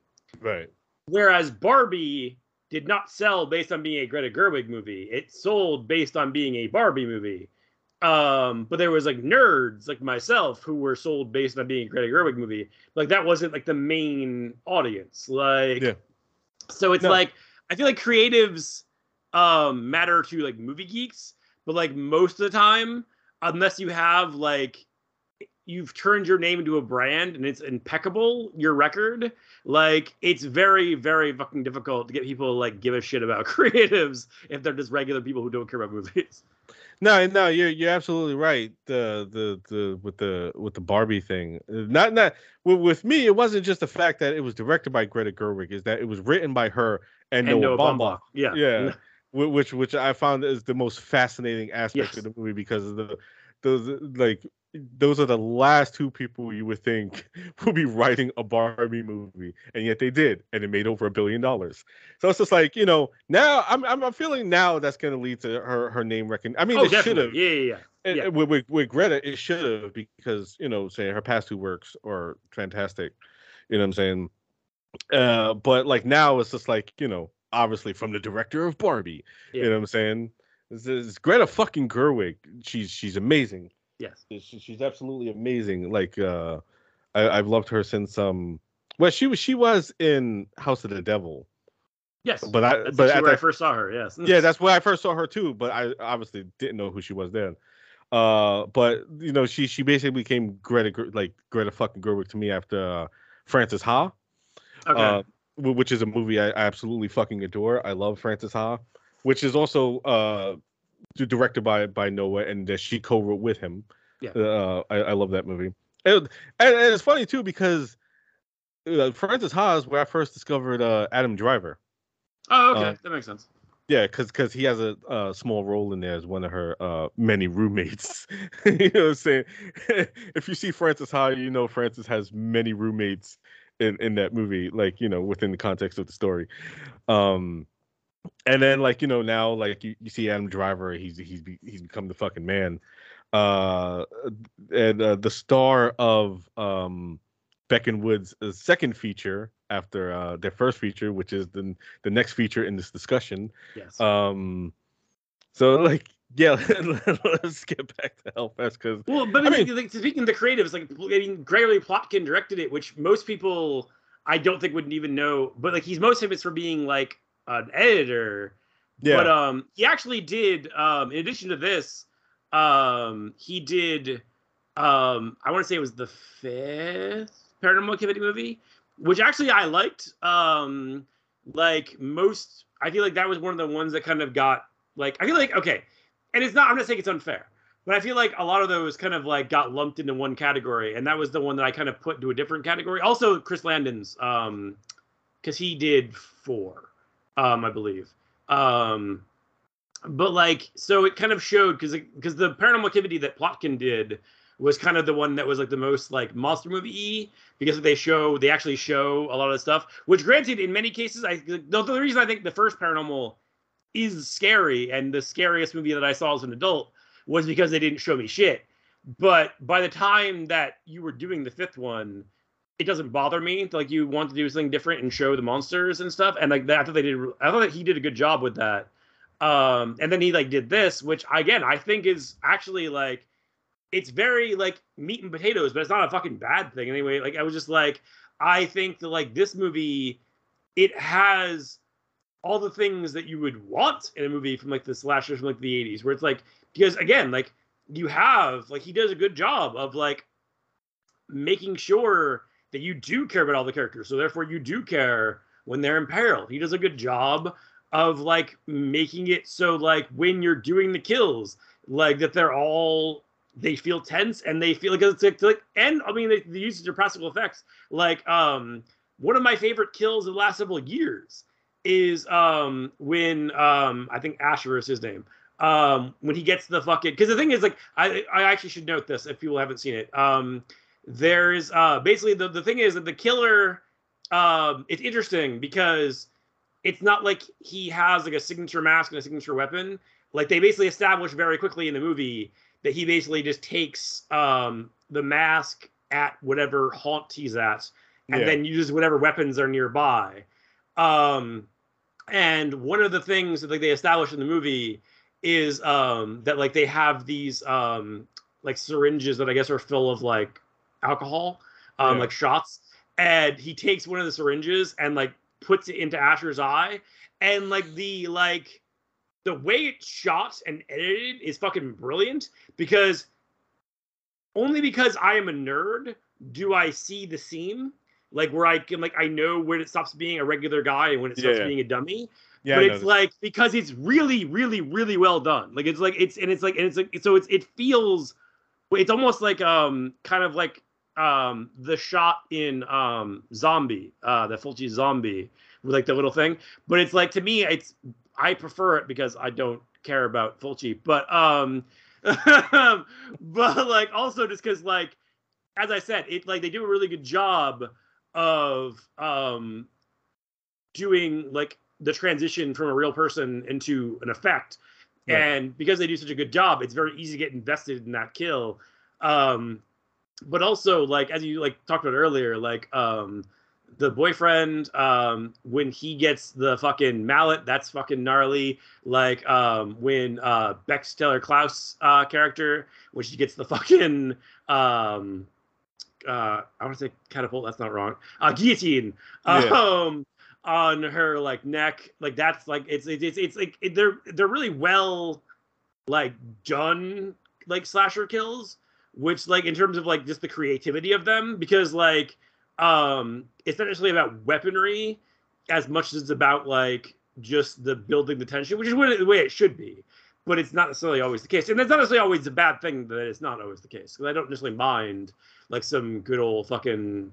S1: right.
S2: whereas Barbie did not sell based on being a Greta Gerwig movie. It sold based on being a Barbie movie. Um, but there was like nerds like myself who were sold based on being a Greta Gerwig movie. Like that wasn't like the main audience. Like
S1: Yeah.
S2: So it's
S1: No.
S2: like I feel like creatives um matter to like movie geeks, but like most of the time, unless you have like you've turned your name into a brand and it's impeccable, your record, like it's very, very fucking difficult to get people to like give a shit about creatives if they're just regular people who don't care about movies.
S1: No, no, you're you're absolutely right. The the the with the with the Barbie thing, Uh, not not with, with me. It wasn't just the fact that it was directed by Greta Gerwig, is that it was written by her and,
S2: And
S1: Noah Baumbach.
S2: Yeah.
S1: yeah, which which I found is the most fascinating aspect
S2: Yes.
S1: of the movie because of the those like those are the last two people you would think would be writing a Barbie movie, and yet they did, and it made over a billion dollars. So it's just like you know now I'm I'm, feeling now that's going to lead to her her name recognition. I mean,
S2: Oh,
S1: it should have.
S2: Yeah, yeah, yeah. Yeah.
S1: with, with, with Greta, it should have because you know, say her past two works are fantastic. You know what I'm saying? Uh, but like now it's just like you know, obviously from the director of Barbie.
S2: Yeah.
S1: You know what I'm saying? It's, it's Greta fucking Gerwig. She's she's amazing.
S2: Yes.
S1: She, she's absolutely amazing. Like uh, I, I've loved her since um. Well, she was she was in House of the Devil,
S2: Yes.
S1: but I
S2: That's
S1: but at
S2: where I first saw her. Yes.
S1: yeah, that's where I first saw her too. But I obviously didn't know who she was then. Uh, but you know, she she basically became Greta like Greta fucking Gerwig to me after uh, Frances Ha,
S2: okay.
S1: uh, which is a movie I, I absolutely fucking adore. I love Frances Ha, which is also uh directed by by Noah and that she co-wrote with him.
S2: Yeah.
S1: Uh, I, I love that movie. and, and it's funny too because uh, Frances Ha is where I first discovered uh, Adam Driver.
S2: Oh, okay, uh, that makes sense.
S1: Yeah, because because he has a, a, small role in there as one of her uh, many roommates. you know what I'm saying? if you see Frances Ha, you know Frances has many roommates in, in that movie, like, you know, within the context of the story. Um and then like, you know, now like you, you see Adam Driver, he's he's he's become the fucking man. Uh and uh, the star of um Wood's uh, second feature after uh, their first feature, which is the the next feature in this discussion.
S2: Yes.
S1: Um. So like, yeah, let's get back to Hellfest because.
S2: Well, but I mean, like, speaking of the creatives, like I mean, Gregory Plotkin directed it, which most people I don't think wouldn't even know. But like, he's most famous for being like an editor. Yeah. But um, he actually did. Um, in addition to this, um, he did. Um, I want to say it was the fifth Paranormal Activity movie, which actually I liked. Um, like most, I feel like that was one of the ones that kind of got like I feel like okay, and it's not. I'm not saying it's unfair, but I feel like a lot of those kind of like got lumped into one category, and that was the one that I kind of put into a different category. Also, Chris Landon's, um, because he did four, um, I believe. Um, but like, so it kind of showed because because the Paranormal Activity that Plotkin did was kind of the one that was like the most like monster movie because they show they actually show a lot of stuff. Which, granted, in many cases, I the, the reason I think the first Paranormal is scary and the scariest movie that I saw as an adult was because they didn't show me shit. But by the time that you were doing the fifth one, it doesn't bother me. Like you want to do something different and show the monsters and stuff. And like that, I thought they did. I thought that he did a good job with that. Um, and then he like did this, which again I think is actually like it's very like meat and potatoes, but it's not a fucking bad thing anyway. Like I was just like, I think that like this movie, it has all the things that you would want in a movie from like the slashers from like the 80s, where it's like because again, like you have like he does a good job of like making sure that you do care about all the characters. So therefore you do care when they're in peril. He does a good job of like making it so like when you're doing the kills, like that they're all they feel tense and they feel like it's like, like and I mean they, they use their practical effects. Like um one of my favorite kills of the last several years is um when um I think Asher is his name. Um when he gets the fucking because the thing is like I I actually should note this if people haven't seen it. Um there's uh basically the, the thing is that the killer um it's interesting because it's not like he has like a signature mask and a signature weapon. Like they basically establish very quickly in the movie that he basically just takes um, the mask at whatever haunt he's at and yeah. then uses whatever weapons are nearby. Um, and one of the things that like they establish in the movie is um, that like they have these um, like syringes that I guess are full of like alcohol, um, yeah. like shots. And he takes one of the syringes and like puts it into Asher's eye, and like the like the way it's shot and edited is fucking brilliant because only because I am a nerd do I see the seam like where I can like I know when it stops being a regular guy and when it starts yeah, yeah. being a dummy. Yeah, but it's like because it's really, really, really well done. Like it's like it's and it's like and it's like so it's it feels it's almost like um kind of like um the shot in um zombie uh the Fulci zombie with like the little thing but it's like to me it's I prefer it because I don't care about Fulci, but um, but like also just because like as I said, it like they do a really good job of um doing like the transition from a real person into an effect. Right. And because they do such a good job, it's very easy to get invested in that kill. Um, but also like as you like talked about earlier, like um the boyfriend um when he gets the fucking mallet that's fucking gnarly. Like um when uh bex taylor klaus uh character when she gets the fucking um uh i want to say catapult that's not wrong uh guillotine yeah. um on her like neck. Like that's like it's it's it's, it's like it, they're they're really well like done like slasher kills which like in terms of like just the creativity of them because like um, it's not necessarily about weaponry as much as it's about like just the building the tension, which is the way it should be. but it's not necessarily always the case, and it's not necessarily always a bad thing that it's not always the case. Because I don't necessarily mind like some good old fucking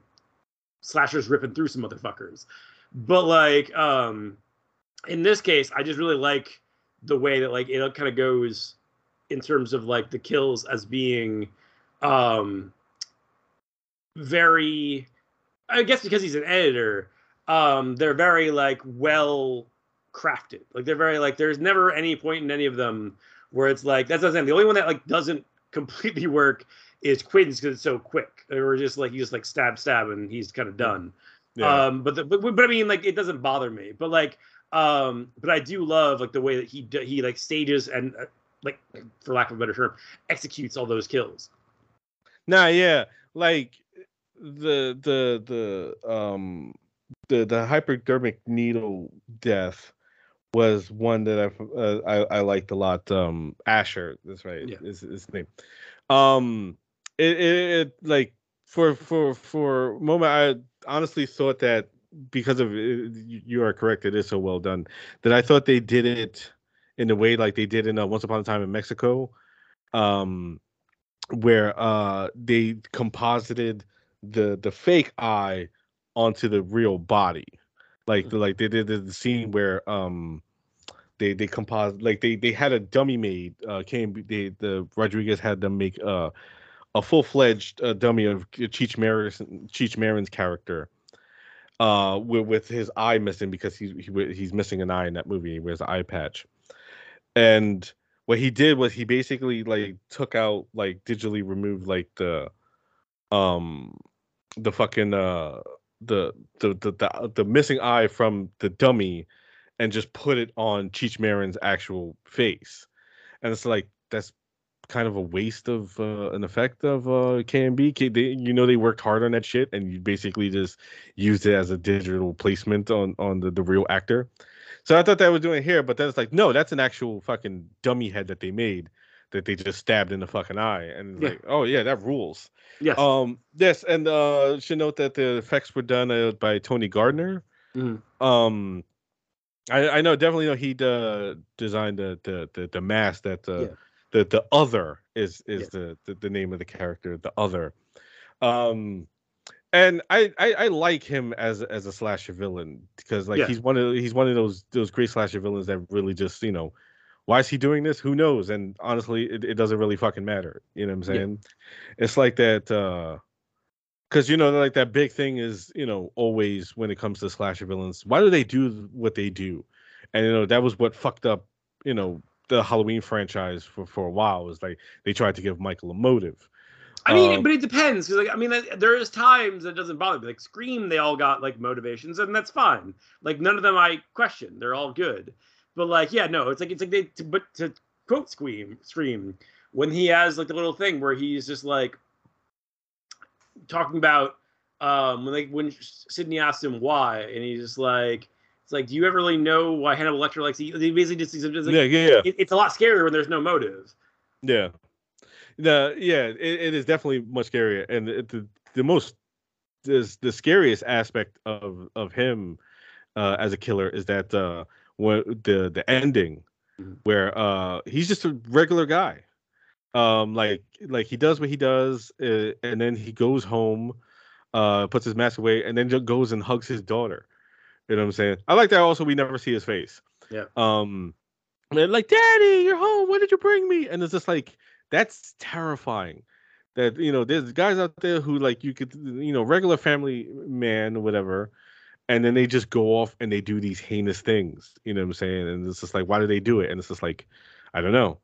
S2: slashers ripping through some motherfuckers, but like um in this case, I just really like the way that like it kind of goes in terms of like the kills as being um very I guess because he's an editor, um, they're very like well crafted. Like they're very like there's never any point in any of them where it's like that's what I'm saying. The only one that like doesn't completely work is Quinn's because it's so quick. Or just like you just like stab stab and he's kind of done. Yeah. Um, but, the, but but I mean like it doesn't bother me. But like um, but I do love like the way that he he like stages and uh, like for lack of a better term executes all those kills.
S1: Nah, yeah, like the the the um the the hypodermic needle death was one that I uh, I, I liked a lot. Um, Asher, that's right, yeah. is his name. Um, it, it, it like for for for a moment I honestly thought that because of it, you are correct, it is so well done that I thought they did it in the way like they did in uh, Once Upon a Time in Mexico, um, where uh they composited the the fake eye onto the real body like the, mm-hmm. like they did the scene where um they they composed like they they had a dummy made uh came they the rodriguez had them make uh a full-fledged uh, dummy of cheech marin's cheech marin's character uh with, with his eye missing because he's he, he's missing an eye in that movie he wears an eye patch and what he did was he basically like took out like digitally removed like the um the fucking uh the the the the, the missing eye from the dummy and just put it on Cheech Marin's actual face. And it's like that's kind of a waste of uh, an effect of uh, KNB. They, you know, they worked hard on that shit, and you basically just used it as a digital placement on on the, the real actor. So I thought that was doing here, but then it's like, no, that's an actual fucking dummy head that they made that they just stabbed in the fucking eye, and yeah. like, oh yeah, that rules.
S2: Yes.
S1: Um. Yes, and uh, should note that the effects were done uh, by Tony Gardner. Mm-hmm. Um, I I know definitely know he uh, designed the the the, the mask that uh, yeah. the the other is is yeah. the, the the name of the character the other. Um, and I, I, I like him as as a slasher villain because like yeah. he's one of he's one of those those great slasher villains that really just you know why is he doing this? Who knows? And honestly, it, it doesn't really fucking matter. You know what I'm saying? Yeah. It's like that uh because you know like that big thing is you know always when it comes to slasher villains why do they do what they do and you know that was what fucked up you know the halloween franchise for for a while was like they tried to give michael a motive
S2: I mean, um, but it depends because, like, I mean, there is times that doesn't bother me. Like Scream, they all got like motivations, and that's fine. Like none of them I question; they're all good. But like, yeah, no, it's like it's like they. To, but to quote Scream, Scream, when he has like the little thing where he's just like talking about um when like when Sidney asked him why, and he's just like. It's like, do you ever really know why Hannibal Lecter likes? He basically just, just like,
S1: yeah, yeah, yeah.
S2: It, it's a lot scarier when there's no motive.
S1: Yeah, the yeah, it, it is definitely much scarier, and it, the the most the, the scariest aspect of of him uh, as a killer is that uh, when the the ending mm-hmm. where uh he's just a regular guy. Um like like he does what he does uh, and then he goes home uh puts his mask away and then just goes and hugs his daughter. You know what i'm saying? I like that also we never see his face.
S2: Yeah.
S1: Um and like daddy you're home. What did you bring me? And it's just like that's terrifying that you know there's guys out there who like you could you know regular family man or whatever and then they just go off and they do these heinous things you know what i'm saying? And it's just like why do they do it? And it's just like i don't know.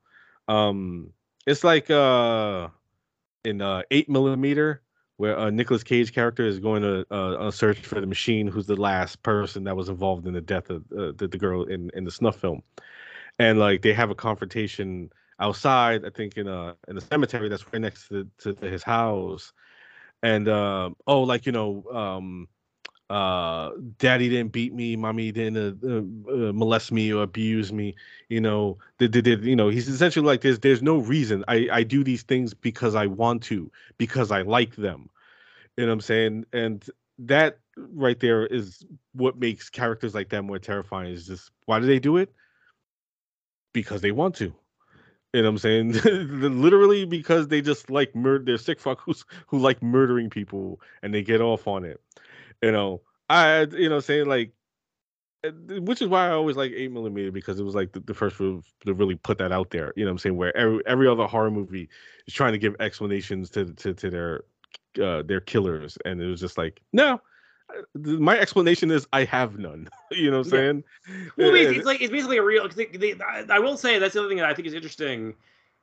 S1: Um it's like uh in uh eight millimeter where a uh, Nicolas Cage character is going to uh, search for the machine, who's the last person that was involved in the death of uh, the, the girl in, in the snuff film, and like they have a confrontation outside, I think in a in a cemetery that's right next to, to, his house, and uh, oh, like you know, um, uh daddy didn't beat me mommy didn't uh, uh, uh, molest me or abuse me you know did, did, you know he's essentially like there's there's no reason. I i do these things because i want to because i like them. You know what i'm saying? And that right there is what makes characters like that more terrifying is just why do they do it? Because they want to You know what I'm saying? Literally because they just like murder. They're sick fuckers who like murdering people and they get off on it. You know, I you know saying like, eh, which is why I always like eight millimeter because it was like the, the first to really put that out there. You know what I'm saying? Where every every other horror movie is trying to give explanations to to to their uh, their killers, and it was just like no. My explanation is I have none. you know what I'm saying?
S2: Well, it's, it's like it's basically a real. They, they, I will say that's the other thing that I think is interesting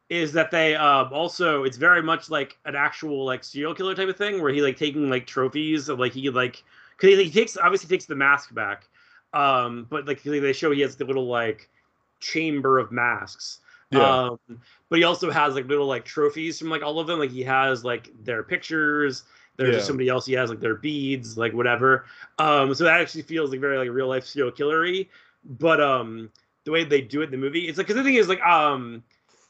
S2: is that they um, also it's very much like an actual like serial killer type of thing where he like taking like trophies of like he like because he, he, takes obviously takes the mask back, um, but like they show he has the little like chamber of masks. Yeah. Um, but he also has like little like trophies from like all of them. Like he has like their pictures. There's yeah. somebody else he has like their beads, like whatever. Um, so that actually feels like very like real life serial killery. But um, the way they do it in the movie, it's like because the thing is like um,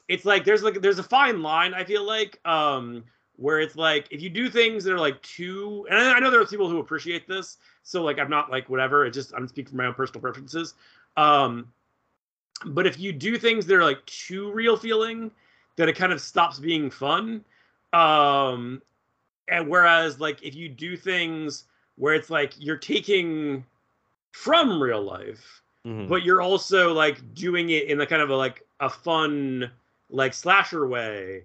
S2: it's like there's like there's a fine line. I feel like um, where it's like if you do things that are like too, and I know there are people who appreciate this. So like I'm not like whatever. It just I'm speaking from my own personal preferences. Um, but if you do things that are like too real feeling, then it kind of stops being fun. Um, and whereas like if you do things where it's like you're taking from real life, mm-hmm. but you're also like doing it in a kind of a like a fun like slasher way.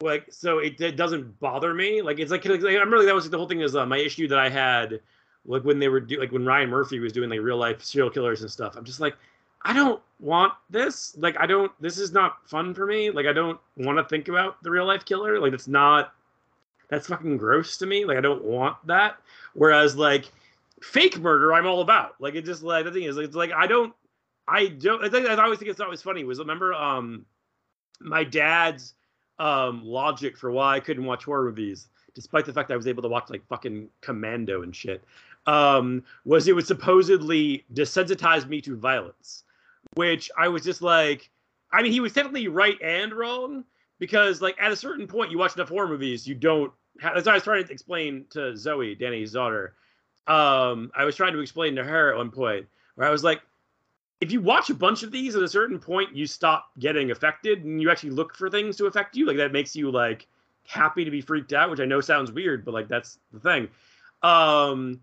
S2: Like so, it, it doesn't bother me. Like it's like, like I'm really that was the whole thing is uh, my issue that I had like when they were do like when Ryan Murphy was doing like real life serial killers and stuff. I'm just like I don't want this. Like, I don't. This is not fun for me. Like, I don't want to think about the real life killer. Like, it's not. That's fucking gross to me. Like, I don't want that. Whereas, like, fake murder, I'm all about. Like, it just like the thing is, it's like I don't. I don't. I think I always think it's always funny. Was remember um, my dad's um logic for why I couldn't watch horror movies, despite the fact I was able to watch like fucking Commando and shit. Um, was it would supposedly desensitize me to violence which I was just like, I mean, he was technically right and wrong because, like, at a certain point, you watch enough horror movies, you don't. What I was trying to explain to Zoe, Danny's daughter. Um, I was trying to explain to her at one point where I was like, if you watch a bunch of these at a certain point, you stop getting affected and you actually look for things to affect you. Like that makes you like happy to be freaked out, which I know sounds weird, but like that's the thing. Um,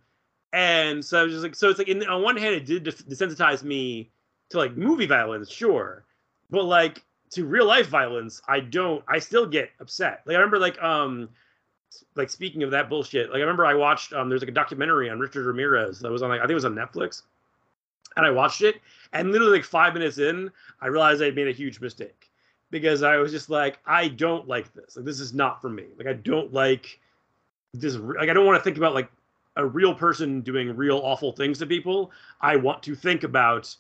S2: and so I was just like, so it's like in, on one hand, it did desensitize me to like movie violence, sure, but like to real life violence, I don't. I still get upset. Like I remember, like um, like speaking of that bullshit, like I remember I watched um, there's like a documentary on Richard Ramirez that was on like I think it was on Netflix, and I watched it, and literally like five minutes in, I realized I made a huge mistake because I was just like, I don't like this. Like this is not for me. Like I don't like this. Like I don't want to think about like a real person doing real awful things to people. I want to think about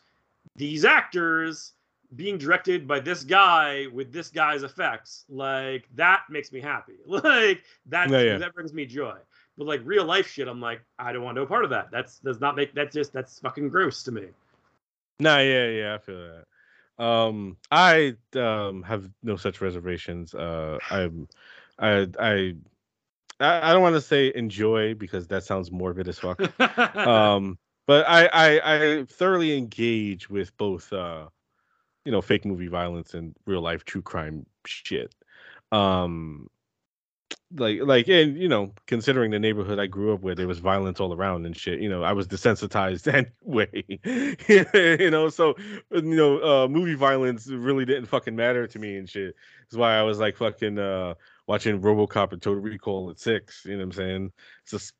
S2: these actors being directed by this guy with this guy's effects like that makes me happy. Like that yeah, yeah. that brings me joy. But like real life shit i'm like i don't want no part of that. That's does not make that just that's fucking gross to me.
S1: No yeah yeah i feel that. Um i um have no such reservations. Uh i'm i i I, don't want to say enjoy because that sounds morbid as fuck. um, but I, I I thoroughly engage with both uh you know fake movie violence and real life true crime shit. Um like like and you know considering the neighborhood I grew up with there was violence all around and shit you know I was desensitized anyway you know so you know uh movie violence really didn't fucking matter to me and shit that's why I was like fucking uh watching RoboCop and Total Recall at 6 you know what I'm saying it's just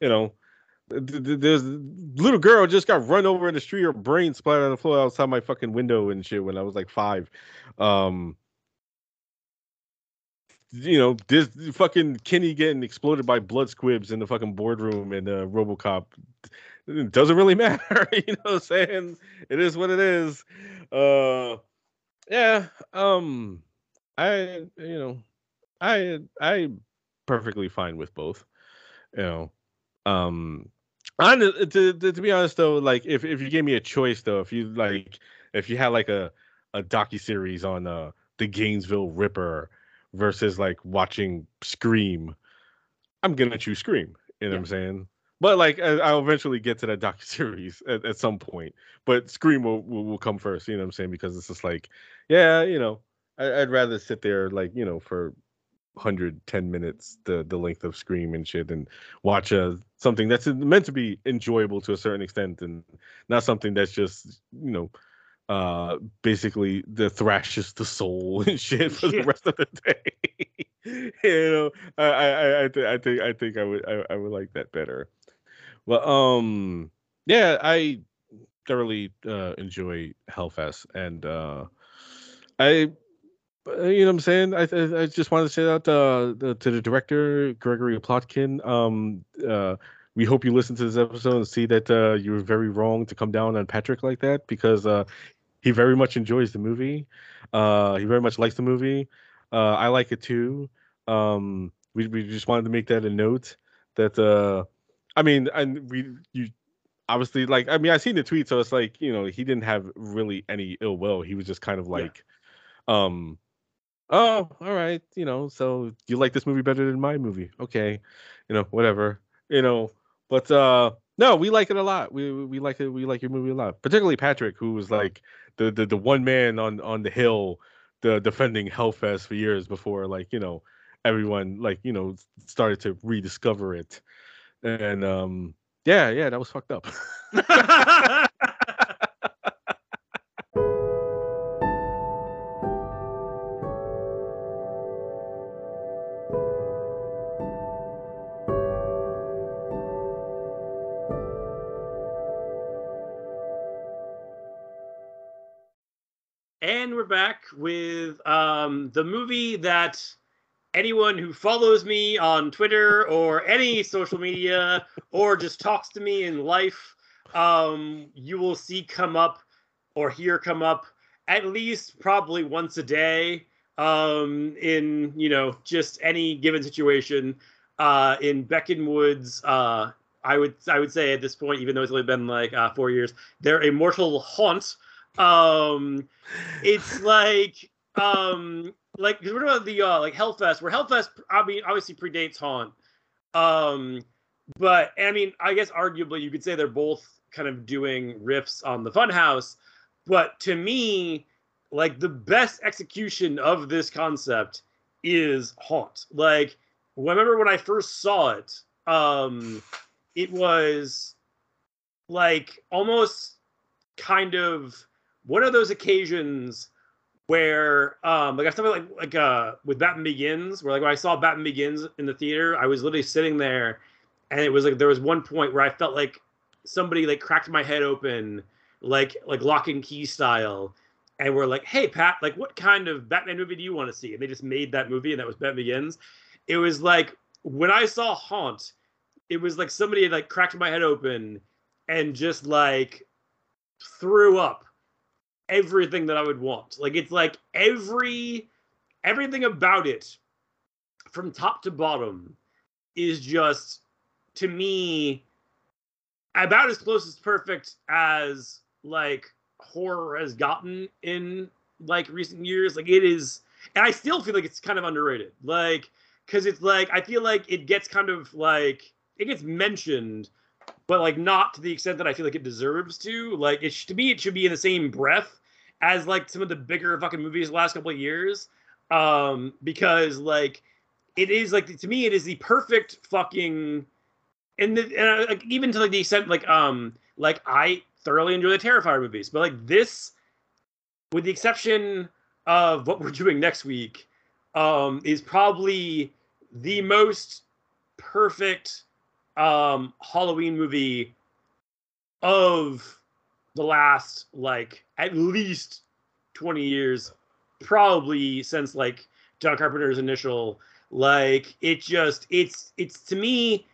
S1: you know there's little girl just got run over in the street, her brain splattered on the floor outside my fucking window and shit when I was like five. Um, you know, this fucking Kenny getting exploded by blood squibs in the fucking boardroom and uh, RoboCop it doesn't really matter. you know what I'm saying? It is what it is. Uh, yeah. Um, I you know, I I perfectly fine with both. You know, um I, to, to, to be honest though, like if, if you gave me a choice though, if you like if you had like a a docu series on uh the Gainesville Ripper versus like watching Scream, I'm gonna choose Scream. You know yeah. what I'm saying? But like I'll eventually get to that docu series at, at some point. But Scream will, will, will come first. You know what I'm saying? Because it's just like, yeah, you know, I, would rather sit there like you know for 110 minutes the the length of Scream and shit and watch uh, something that's meant to be enjoyable to a certain extent and not something that's just you know uh basically the thrashes the soul and shit for yeah. the rest of the day you know i i i, th- I think i think i would I, I would like that better well um yeah i thoroughly uh enjoy hellfest and uh i uh, you know what I'm saying? I I, just wanted to say that uh, the, to the director Gregory Plotkin. Um, uh, we hope you listen to this episode and see that uh, you were very wrong to come down on Patrick like that because uh, he very much enjoys the movie. Uh, he very much likes the movie. Uh, I like it too. Um, we we just wanted to make that a note that uh, I mean, and we you obviously like I mean I seen the tweet, so it's like you know he didn't have really any ill will. He was just kind of like, yeah. um oh, all right, you know, so you like this movie better than my movie. Okay. You know, whatever. You know, but uh no, we like it a lot. We we like it we like your movie a lot. Particularly Patrick, who was like the the, the one man on on the hill the defending Hellfest for years before like, you know, everyone like, you know, started to rediscover it. And um yeah, yeah, that was fucked up.
S2: with um, the movie that anyone who follows me on Twitter or any social media or just talks to me in life, um, you will see come up or hear come up at least probably once a day um, in you know just any given situation. Uh, in Beck and Woods, uh, I would I would say at this point, even though it's only been like uh, four years, their immortal haunt um, it's like um, like because we're about the uh, like Hellfest, where Hellfest I mean obviously predates Haunt. Um, but I mean, I guess arguably you could say they're both kind of doing riffs on the Funhouse. But to me, like the best execution of this concept is Haunt. Like, remember when I first saw it, um, it was like almost kind of one of those occasions where um like I something like like uh with Batman Begins, where like when I saw Batman Begins in the theater, I was literally sitting there and it was like there was one point where I felt like somebody like cracked my head open like like lock and key style and we're like, hey Pat, like what kind of Batman movie do you want to see? And they just made that movie and that was Batman Begins. It was like when I saw Haunt, it was like somebody had like cracked my head open and just like threw up everything that I would want. Like it's like every everything about it from top to bottom is just to me about as close as perfect as like horror has gotten in like recent years. Like it is and I still feel like it's kind of underrated. Like cuz it's like I feel like it gets kind of like it gets mentioned but like not to the extent that I feel like it deserves to. Like it to me, it should be in the same breath as like some of the bigger fucking movies the last couple of years, um, because like it is like to me it is the perfect fucking and, the, and like even to like the extent like um like I thoroughly enjoy the Terrifier movies, but like this, with the exception of what we're doing next week, um, is probably the most perfect um Halloween movie of the last like at least 20 years probably since like John Carpenter's initial like it just it's it's to me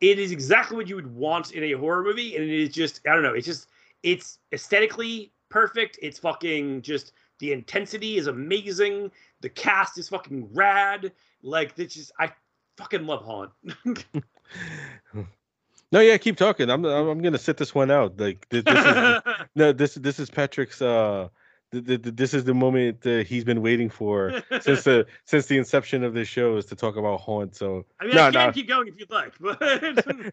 S2: it is exactly what you would want in a horror movie and it is just I don't know it's just it's aesthetically perfect it's fucking just the intensity is amazing the cast is fucking rad like this just I fucking love Haunt
S1: No, yeah, keep talking. I'm I'm gonna sit this one out. Like this, this is no, this this is Patrick's. Uh, this is the moment that he's been waiting for since the since the inception of this show is to talk about haunt. So
S2: I mean, no, I can no. keep going if you'd like, but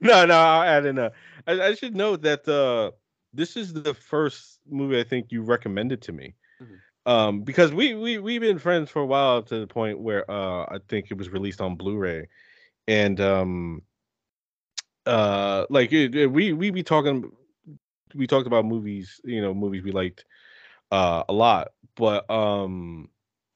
S1: no, no, I'll add in. A, I, I should note that uh, this is the first movie I think you recommended to me, mm-hmm. Um, because we we we've been friends for a while to the point where uh I think it was released on Blu-ray, and um uh like it, it- we we be talking we talked about movies you know movies we liked uh a lot but um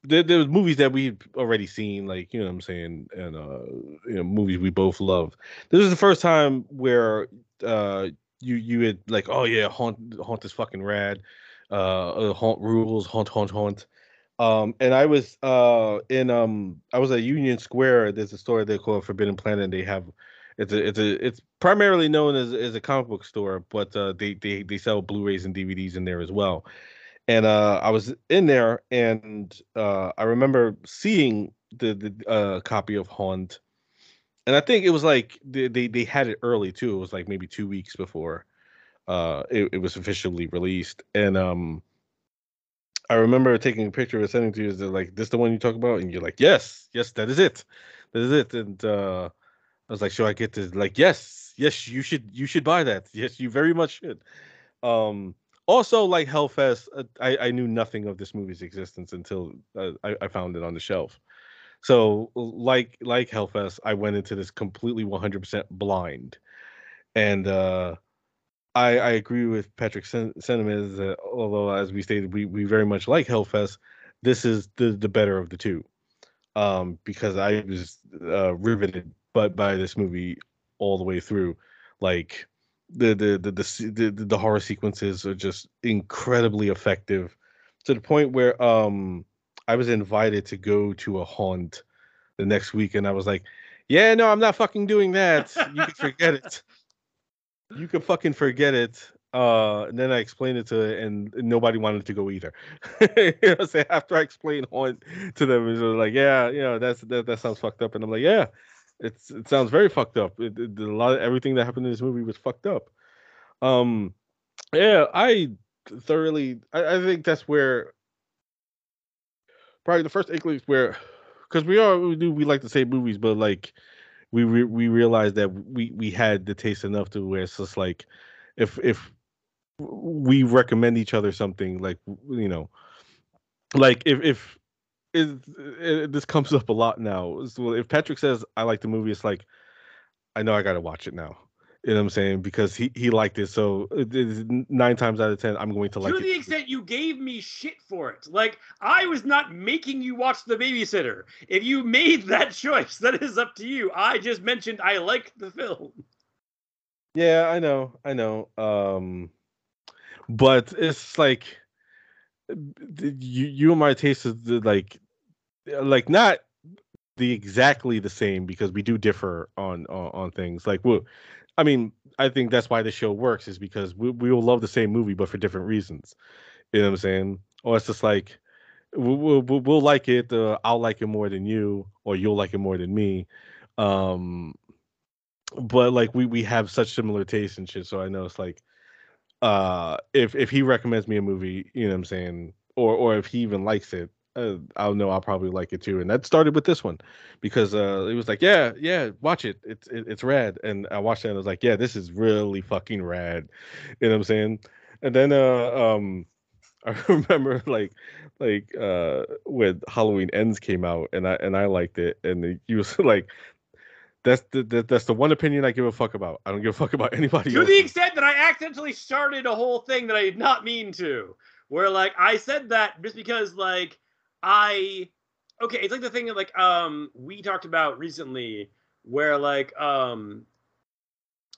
S1: there, there was movies that we've already seen like you know what i'm saying and uh you know movies we both love. This is the first time where uh you you had like oh yeah haunt haunt is fucking rad uh uh, haunt rules haunt haunt haunt. Um and i was uh in um i was at union square. There's a store they call forbidden planet and they have it's a it's a it's primarily known as as a comic book store, but uh, they they they sell Blu-rays and DVDs in there as well. And uh, I was in there, and uh, I remember seeing the the uh, copy of Haunt, and I think it was like they, they they had it early too. It was like maybe two weeks before uh, it, it was officially released, and um. I remember taking a picture and sending to you. Is like this the one you talk about? And you're like, yes, yes, that is it, that is it. And uh, I was like, should I get this? Like, yes, yes, you should, you should buy that. Yes, you very much should. Um, also, like Hellfest, uh, I I knew nothing of this movie's existence until uh, I, I found it on the shelf. So, like like Hellfest, I went into this completely 100% blind, and uh, I I agree with Patrick's sen- sentiment that although, as we stated, we we very much like Hellfest, this is the the better of the two, um, because I was uh, riveted but by this movie all the way through. Like the the the the the, the, horror sequences are just incredibly effective to the point where um I was invited to go to a haunt the next week and I was like, "Yeah, no, I'm not fucking doing that. You can forget it. You can fucking forget it." Uh, and then I explained it to it, and nobody wanted to go either. you know, saying? after I explained haunt to them, it was like, "Yeah, you know, that's that, that sounds fucked up," and I'm like, "Yeah, it's it sounds very fucked up. It, it- a lot of everything that happened in this movie was fucked up. Um, yeah, I thoroughly. I, I think that's where probably the first inklings where because we are we do we like to say movies, but like we re- we realized that we we had the taste enough to where it's just like if if we recommend each other something like you know like if if it, it, this comes up a lot now. So if Patrick says I like the movie, it's like I know I got to watch it now. You know what I'm saying? Because he he liked it, so nine times out of ten, I'm going to like
S2: to
S1: it.
S2: the extent you gave me shit for it. Like I was not making you watch The Babysitter. If you made that choice, that is up to you. I just mentioned I liked the film.
S1: Yeah, I know, I know. Um, but it's like you you and my taste is like like not the exactly the same because we do differ on on, on things. Like we I mean, I think that's why the show works is because we we will love the same movie but for different reasons. You know what I'm saying? Or it's just like we'll we'll, we'll we'll like it. Uh, I'll like it more than you, or you'll like it more than me. Um, but like we we have such similar tastes and shit. So I know it's like uh if if he recommends me a movie, you know what I'm saying, or or if he even likes it, uh, I'll know I'll probably like it too. And that started with this one because uh it was like, yeah, yeah, watch it. It's it, it's rad. And I watched it and I was like, yeah, this is really fucking rad. You know what I'm saying? And then uh um I remember like like uh when Halloween Ends came out and I and I liked it and you was like that's the, the that's the one opinion I give a fuck about. I don't give a fuck about anybody
S2: To
S1: else.
S2: the extent that I accidentally started a whole thing that I did not mean to. Where like I said that just because like I okay, it's like the thing that like um we talked about recently where like um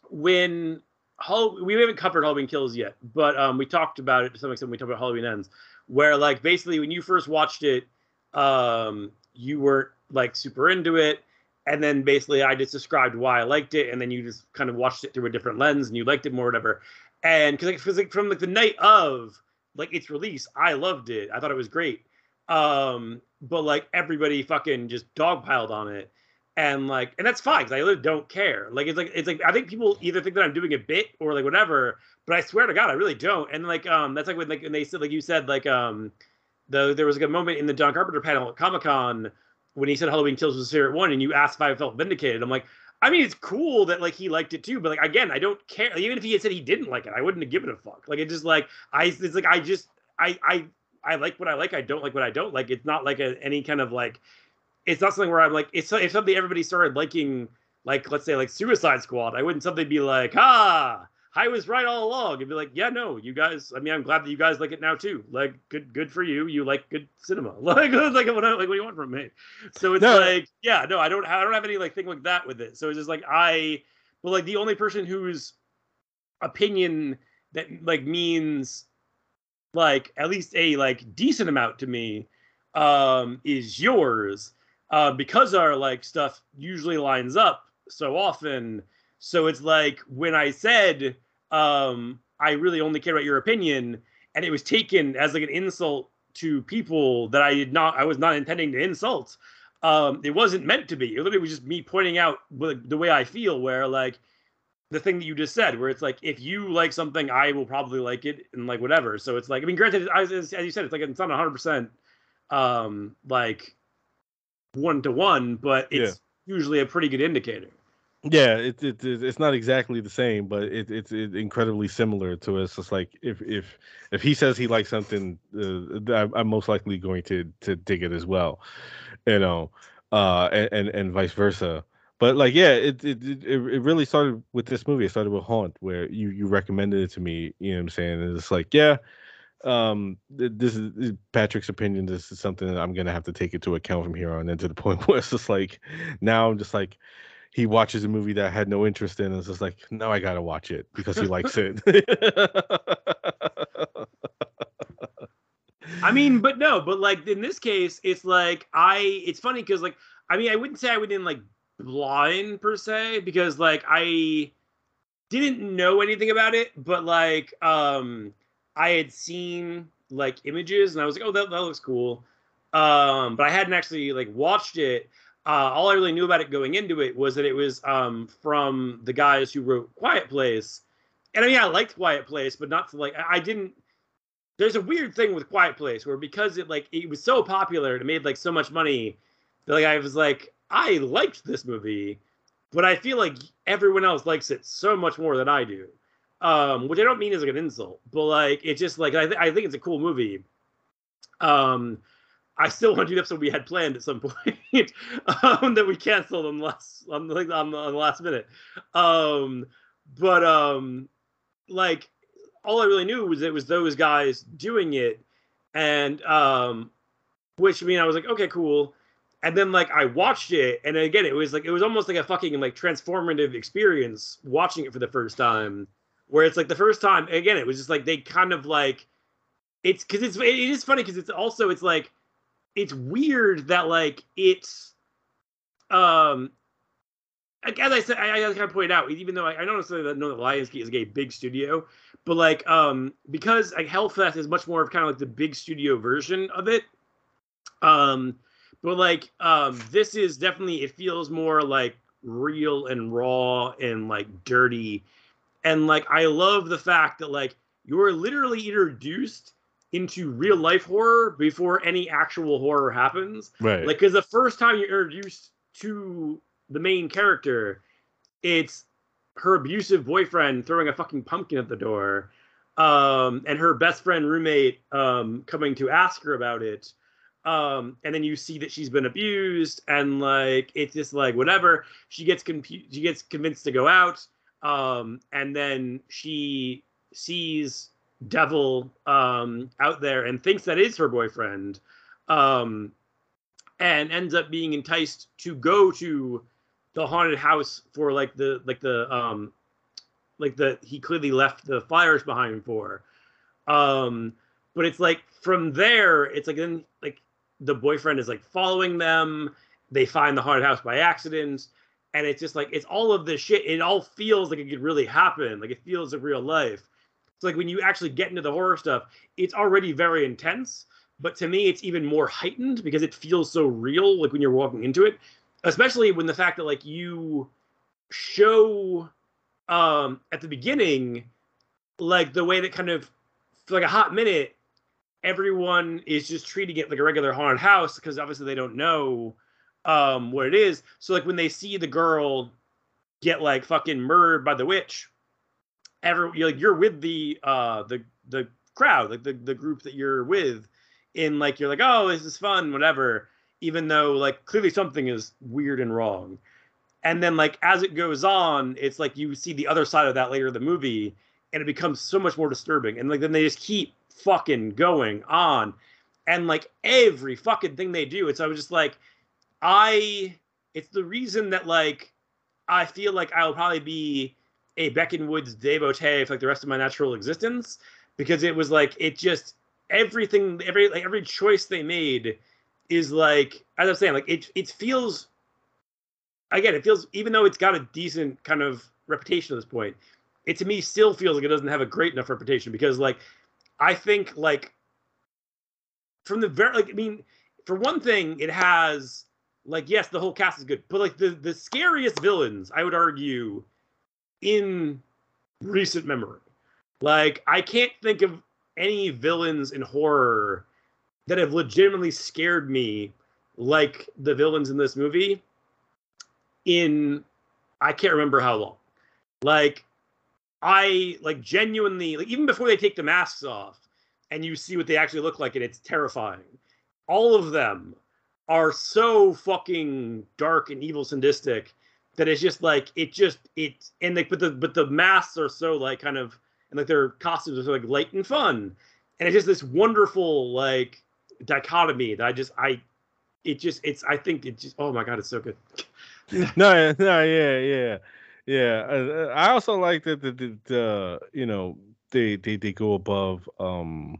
S2: when Hall- we haven't covered Halloween Kills yet, but um we talked about it to some extent when we talked about Halloween Ends, where like basically when you first watched it, um you weren't like super into it and then basically I just described why I liked it, and then you just kind of watched it through a different lens, and you liked it more, whatever. And because like, 'cause, like from like the night of like its release, I loved it. I thought it was great. Um, but like everybody fucking just dogpiled on it, and like, and that's fine because I really don't care. Like it's like it's like I think people either think that I'm doing a bit or like whatever, but I swear to God, I really don't. And like um, that's like when like when they said like you said like um, though there was like a moment in the John Carpenter panel at Comic Con when he said Halloween Kills was his favorite one, and you asked if I felt vindicated. I'm like, I mean, it's cool that like he liked it too, but like again, I don't care. Even if he had said he didn't like it, I wouldn't have given a fuck. Like it just like I, it's like I just I I I like what I like. I don't like what I don't like. It's not like a, any kind of like. It's not something where I'm like. It's if something everybody started liking, like let's say like Suicide Squad. I wouldn't something be like, ah, I was right all along. It'd be like, yeah, no, you guys. I mean, I'm glad that you guys like it now too. Like, good, good for you. You like good cinema. Like, like what, like, what do you want from me? So it's no. like, yeah, no, I don't, I don't have any like thing like that with it. So it's just like I, but like the only person whose opinion that like means like at least a like decent amount to me um is yours. Uh because our like stuff usually lines up so often. So it's like when i said um i really only care about your opinion and it was taken as like an insult to people that i did not i was not intending to insult um it wasn't meant to be. It literally was just me pointing out the way i feel where like the thing that you just said, where it's like if you like something, I will probably like it and like whatever. So it's like, I mean, granted, as, as you said, it's like it's not 100 percent um like one to one, but it's yeah. usually a pretty good indicator.
S1: Yeah, it's it, it's not exactly the same, but it, it's it's incredibly similar to us. It's like if if if he says he likes something, uh, I'm most likely going to to dig it as well, you know, uh, and and, and vice versa but like yeah it, it it it really started with this movie. It started with haunt where you you recommended it to me you know what i'm saying? And it's like yeah um this is patrick's opinion this is something that i'm gonna have to take into account from here on and to the point where it's just like now i'm just like he watches a movie that I had no interest in and it's just like now i gotta watch it because he likes it.
S2: I mean but no but like in this case it's like i it's funny because like i mean i wouldn't say i wouldn't like blind per se because like I didn't know anything about it, but like um I had seen like images and I was like, oh that, that looks cool. Um, but I hadn't actually like watched it. Uh, all I really knew about it going into it was that it was um, from the guys who wrote Quiet Place, and I mean I liked Quiet Place, but not to like I didn't. There's a weird thing with Quiet Place where because it like it was so popular and it made like so much money, that like I was like I liked this movie, but I feel like everyone else likes it so much more than I do. Um, which I don't mean as like an insult, but like it's just like I, th- I think it's a cool movie. Um, I still want to do the episode we had planned at some point um, that we canceled on the last on the, on the, last minute. Um, but um, like all I really knew was it was those guys doing it, and um, which I mean I was like okay cool and then like I watched it, and again, it was like it was almost like a fucking like transformative experience watching it for the first time. Where it's like the first time, again, it was just like they kind of like it's because it's it is funny because it's also it's like it's weird that like it's um as I said, I, I kind of pointed out, even though I, I don't necessarily know that Lionsgate is a big studio, but like um because like Hellfest is much more of kind of like the big studio version of it. Um, but like um this is definitely it feels more like real and raw and like dirty. And like i love the fact that like you're literally introduced into real life horror before any actual horror happens.
S1: Right.
S2: Like because the first time you're introduced to the main character it's her abusive boyfriend throwing a fucking pumpkin at the door um and her best friend roommate um coming to ask her about it um and then you see that she's been abused and like it's just like whatever. She gets confused she gets convinced to go out um and then she sees devil um out there and thinks that is her boyfriend um and ends up being enticed to go to the haunted house for like the like the um like the he clearly left the fires behind for. Um but it's like from there it's like then like the boyfriend is like following them. They find the haunted house by accident. And it's just like, it's all of this shit. It all feels like it could really happen. Like it feels like real life. It's like when you actually get into the horror stuff, it's already very intense. But to me, it's even more heightened because it feels so real, like when you're walking into it. Especially when the fact that like you show um at the beginning, like the way that kind of for like a hot minute, everyone is just treating it like a regular haunted house because obviously they don't know um what it is. So like when they see the girl get like fucking murdered by the witch, every you're like you're with the uh the the crowd, like the, the group that you're with in like you're like, oh, this is fun, whatever, even though like clearly something is weird and wrong. And then like as it goes on, it's like you see the other side of that later in the movie, and it becomes so much more disturbing. And like then they just keep fucking going on. And like every fucking thing they do, it's I was just like, I it's the reason that like I feel like I'll probably be a Woods devotee for like the rest of my natural existence because it was like it just everything every like every choice they made is like as I'm saying like it it feels again it feels even though it's got a decent kind of reputation at this point it to me still feels like it doesn't have a great enough reputation because like I think like from the very like I mean for one thing it has like yes the whole cast is good but like the the scariest villains I would argue in recent memory like I can't think of any villains in horror that have legitimately scared me like the villains in this movie in I can't remember how long. Like I like genuinely like even before they take the masks off and you see what they actually look like and it's terrifying. All of them are so fucking dark and evil sadistic that it's just like it just it and like but the but the masks are so like kind of and like their costumes are so like light and fun and it's just this wonderful like dichotomy that i just i it just it's i think it just oh my god it's so good
S1: no no yeah yeah yeah uh, i also like that the, the, the you know they, they they go above um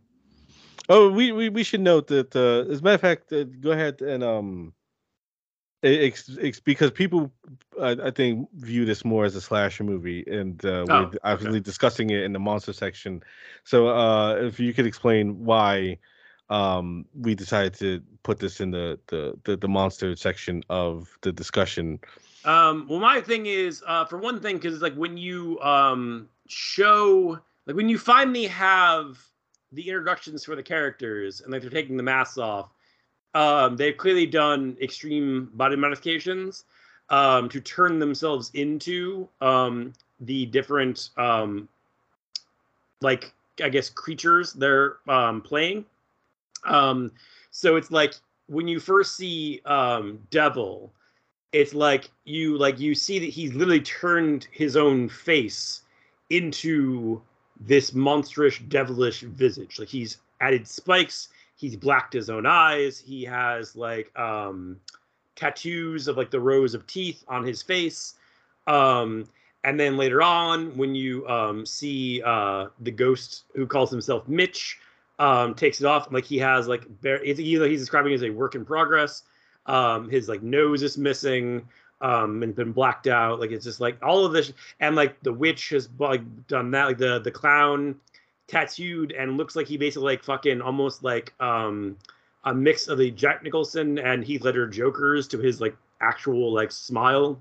S1: oh we we, we should note that uh as a matter of fact uh, go ahead and um it's, it's because people, uh, I think, view this more as a slasher movie, and uh, oh, we're obviously okay. discussing it in the monster section. So, uh, if you could explain why um, we decided to put this in the, the the, the monster section of the discussion.
S2: Um, well, my thing is, uh, for one thing, because like when you um, show, like when you finally have the introductions for the characters, and like they're taking the masks off um, they've clearly done extreme body modifications um, to turn themselves into um, the different, um, like I guess, creatures they're um, playing. Um, so it's like when you first see Devil, it's like you like you see that he's literally turned his own face into this monstrous devilish visage. Like he's added spikes he's blacked his own eyes. He has like um, tattoos of like the rows of teeth on his face. Um, and then later on, when you um, see uh, the ghost who calls himself Mitch, um, takes it off, like he has like bare, either he's describing it as a work in progress. Um, his like nose is missing um and been blacked out like it's just like all of this and like the witch has like done that like the the clown tattooed and looks like he basically like fucking almost like um a mix of the Jack Nicholson and Heath Ledger Jokers to his like actual like smile.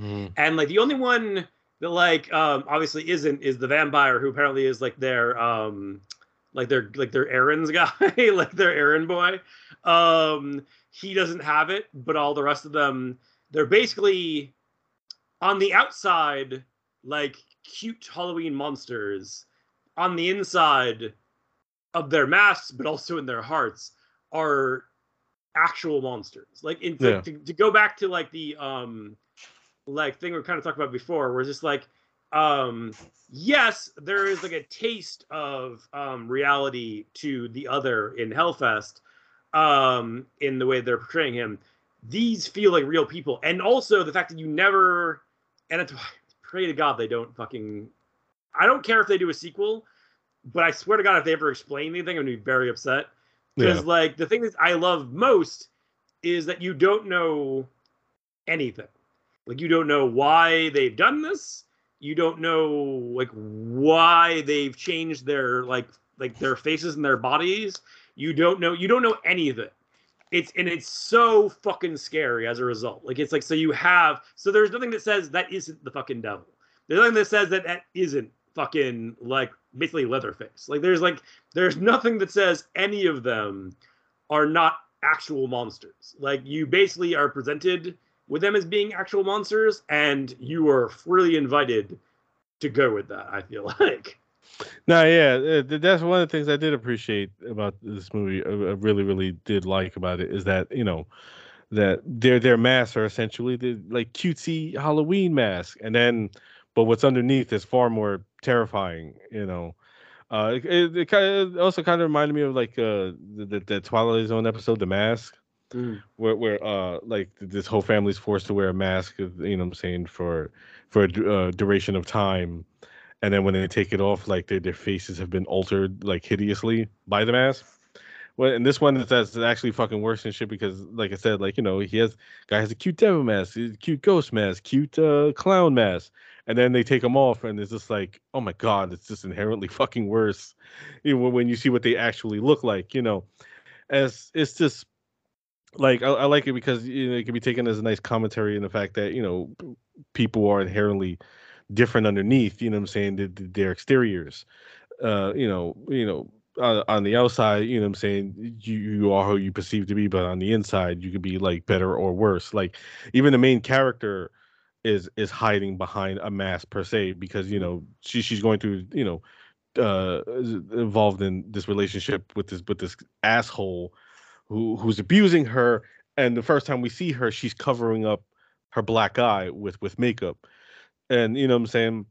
S2: Mm. And like the only one that like um obviously isn't is the vampire who apparently is like their um like their like their errands guy, like their errand boy. Um he doesn't have it, but all the rest of them they're basically on the outside like cute Halloween monsters on the inside of their masks, but also in their hearts, are actual monsters. Like, in, yeah. to, to go back to like the um, like thing we are kind of talking about before, where it's just like, um, yes, there is like a taste of um reality to the other in Hellfest, um, in the way they're portraying him. These feel like real people, and also the fact that you never, and it's pray to God they don't fucking I don't care if they do a sequel, but I swear to God, if they ever explain anything, I'm gonna be very upset. Because yeah. like the thing that I love most is that you don't know anything. Like you don't know why they've done this. You don't know like why they've changed their like like their faces and their bodies. You don't know you don't know any of it. It's and it's so fucking scary as a result. Like it's like so you have so there's nothing that says that isn't the fucking devil. There's nothing that says that that isn't fucking like basically Leatherface. Like there's like there's nothing that says any of them are not actual monsters. Like you basically are presented with them as being actual monsters, and you are freely invited to go with that. I feel like.
S1: No, yeah, uh, that's one of the things I did appreciate about this movie. I really, really did like about it is that you know that their their masks are essentially the like cutesy Halloween mask, and then but what's underneath is far more terrifying. You know, uh, it, it, kind of also kind of reminded me of like uh the, the, Twilight Zone episode, The Mask, mm. where where uh like this whole family's forced to wear a mask. You know, what I'm saying for for a uh, duration of time, and then when they take it off, like their their faces have been altered like hideously by the mask. Well, and this one that's actually fucking worse than shit because, like I said, like you know, he has guy has a cute devil mask, cute ghost mask, cute uh, clown mask, and then they take them off, and it's just like, oh my god, it's just inherently fucking worse. You when you see what they actually look like, you know, as it's just like I, I like it because you know it can be taken as a nice commentary in the fact that you know people are inherently different underneath. You know what I'm saying? The, the, their exteriors. Uh, you know, you know, uh, on the outside, you know what I'm saying, you, you are who you perceive to be, but on the inside, you could be like better or worse. Like even the main character is is hiding behind a mask per se because you know she she's going through you know uh involved in this relationship with this with this asshole who who's abusing her and the first time we see her she's covering up her black eye with with makeup and you know what I'm saying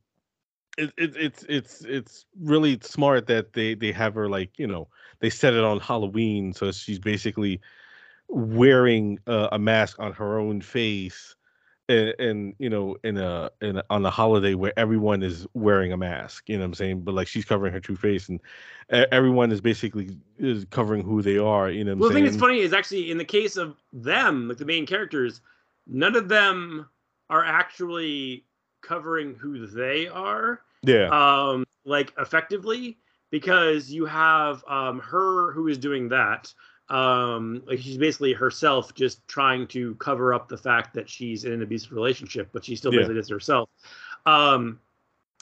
S1: it, it, it's it's it's really smart that they they have her like you know they set it on Halloween, so she's basically wearing uh, a mask on her own face, and, and you know in a in a, on a holiday where everyone is wearing a mask. You know what I'm saying? But like she's covering her true face, and everyone is basically is covering who they are. You know.
S2: well,
S1: the
S2: thing that's funny is actually in the case of them, like the main characters, none of them are actually covering who they are
S1: yeah.
S2: Um, like effectively because you have um her who is doing that. Um, like she's basically herself just trying to cover up the fact that she's in an abusive relationship, but she still yeah. basically does herself. Um,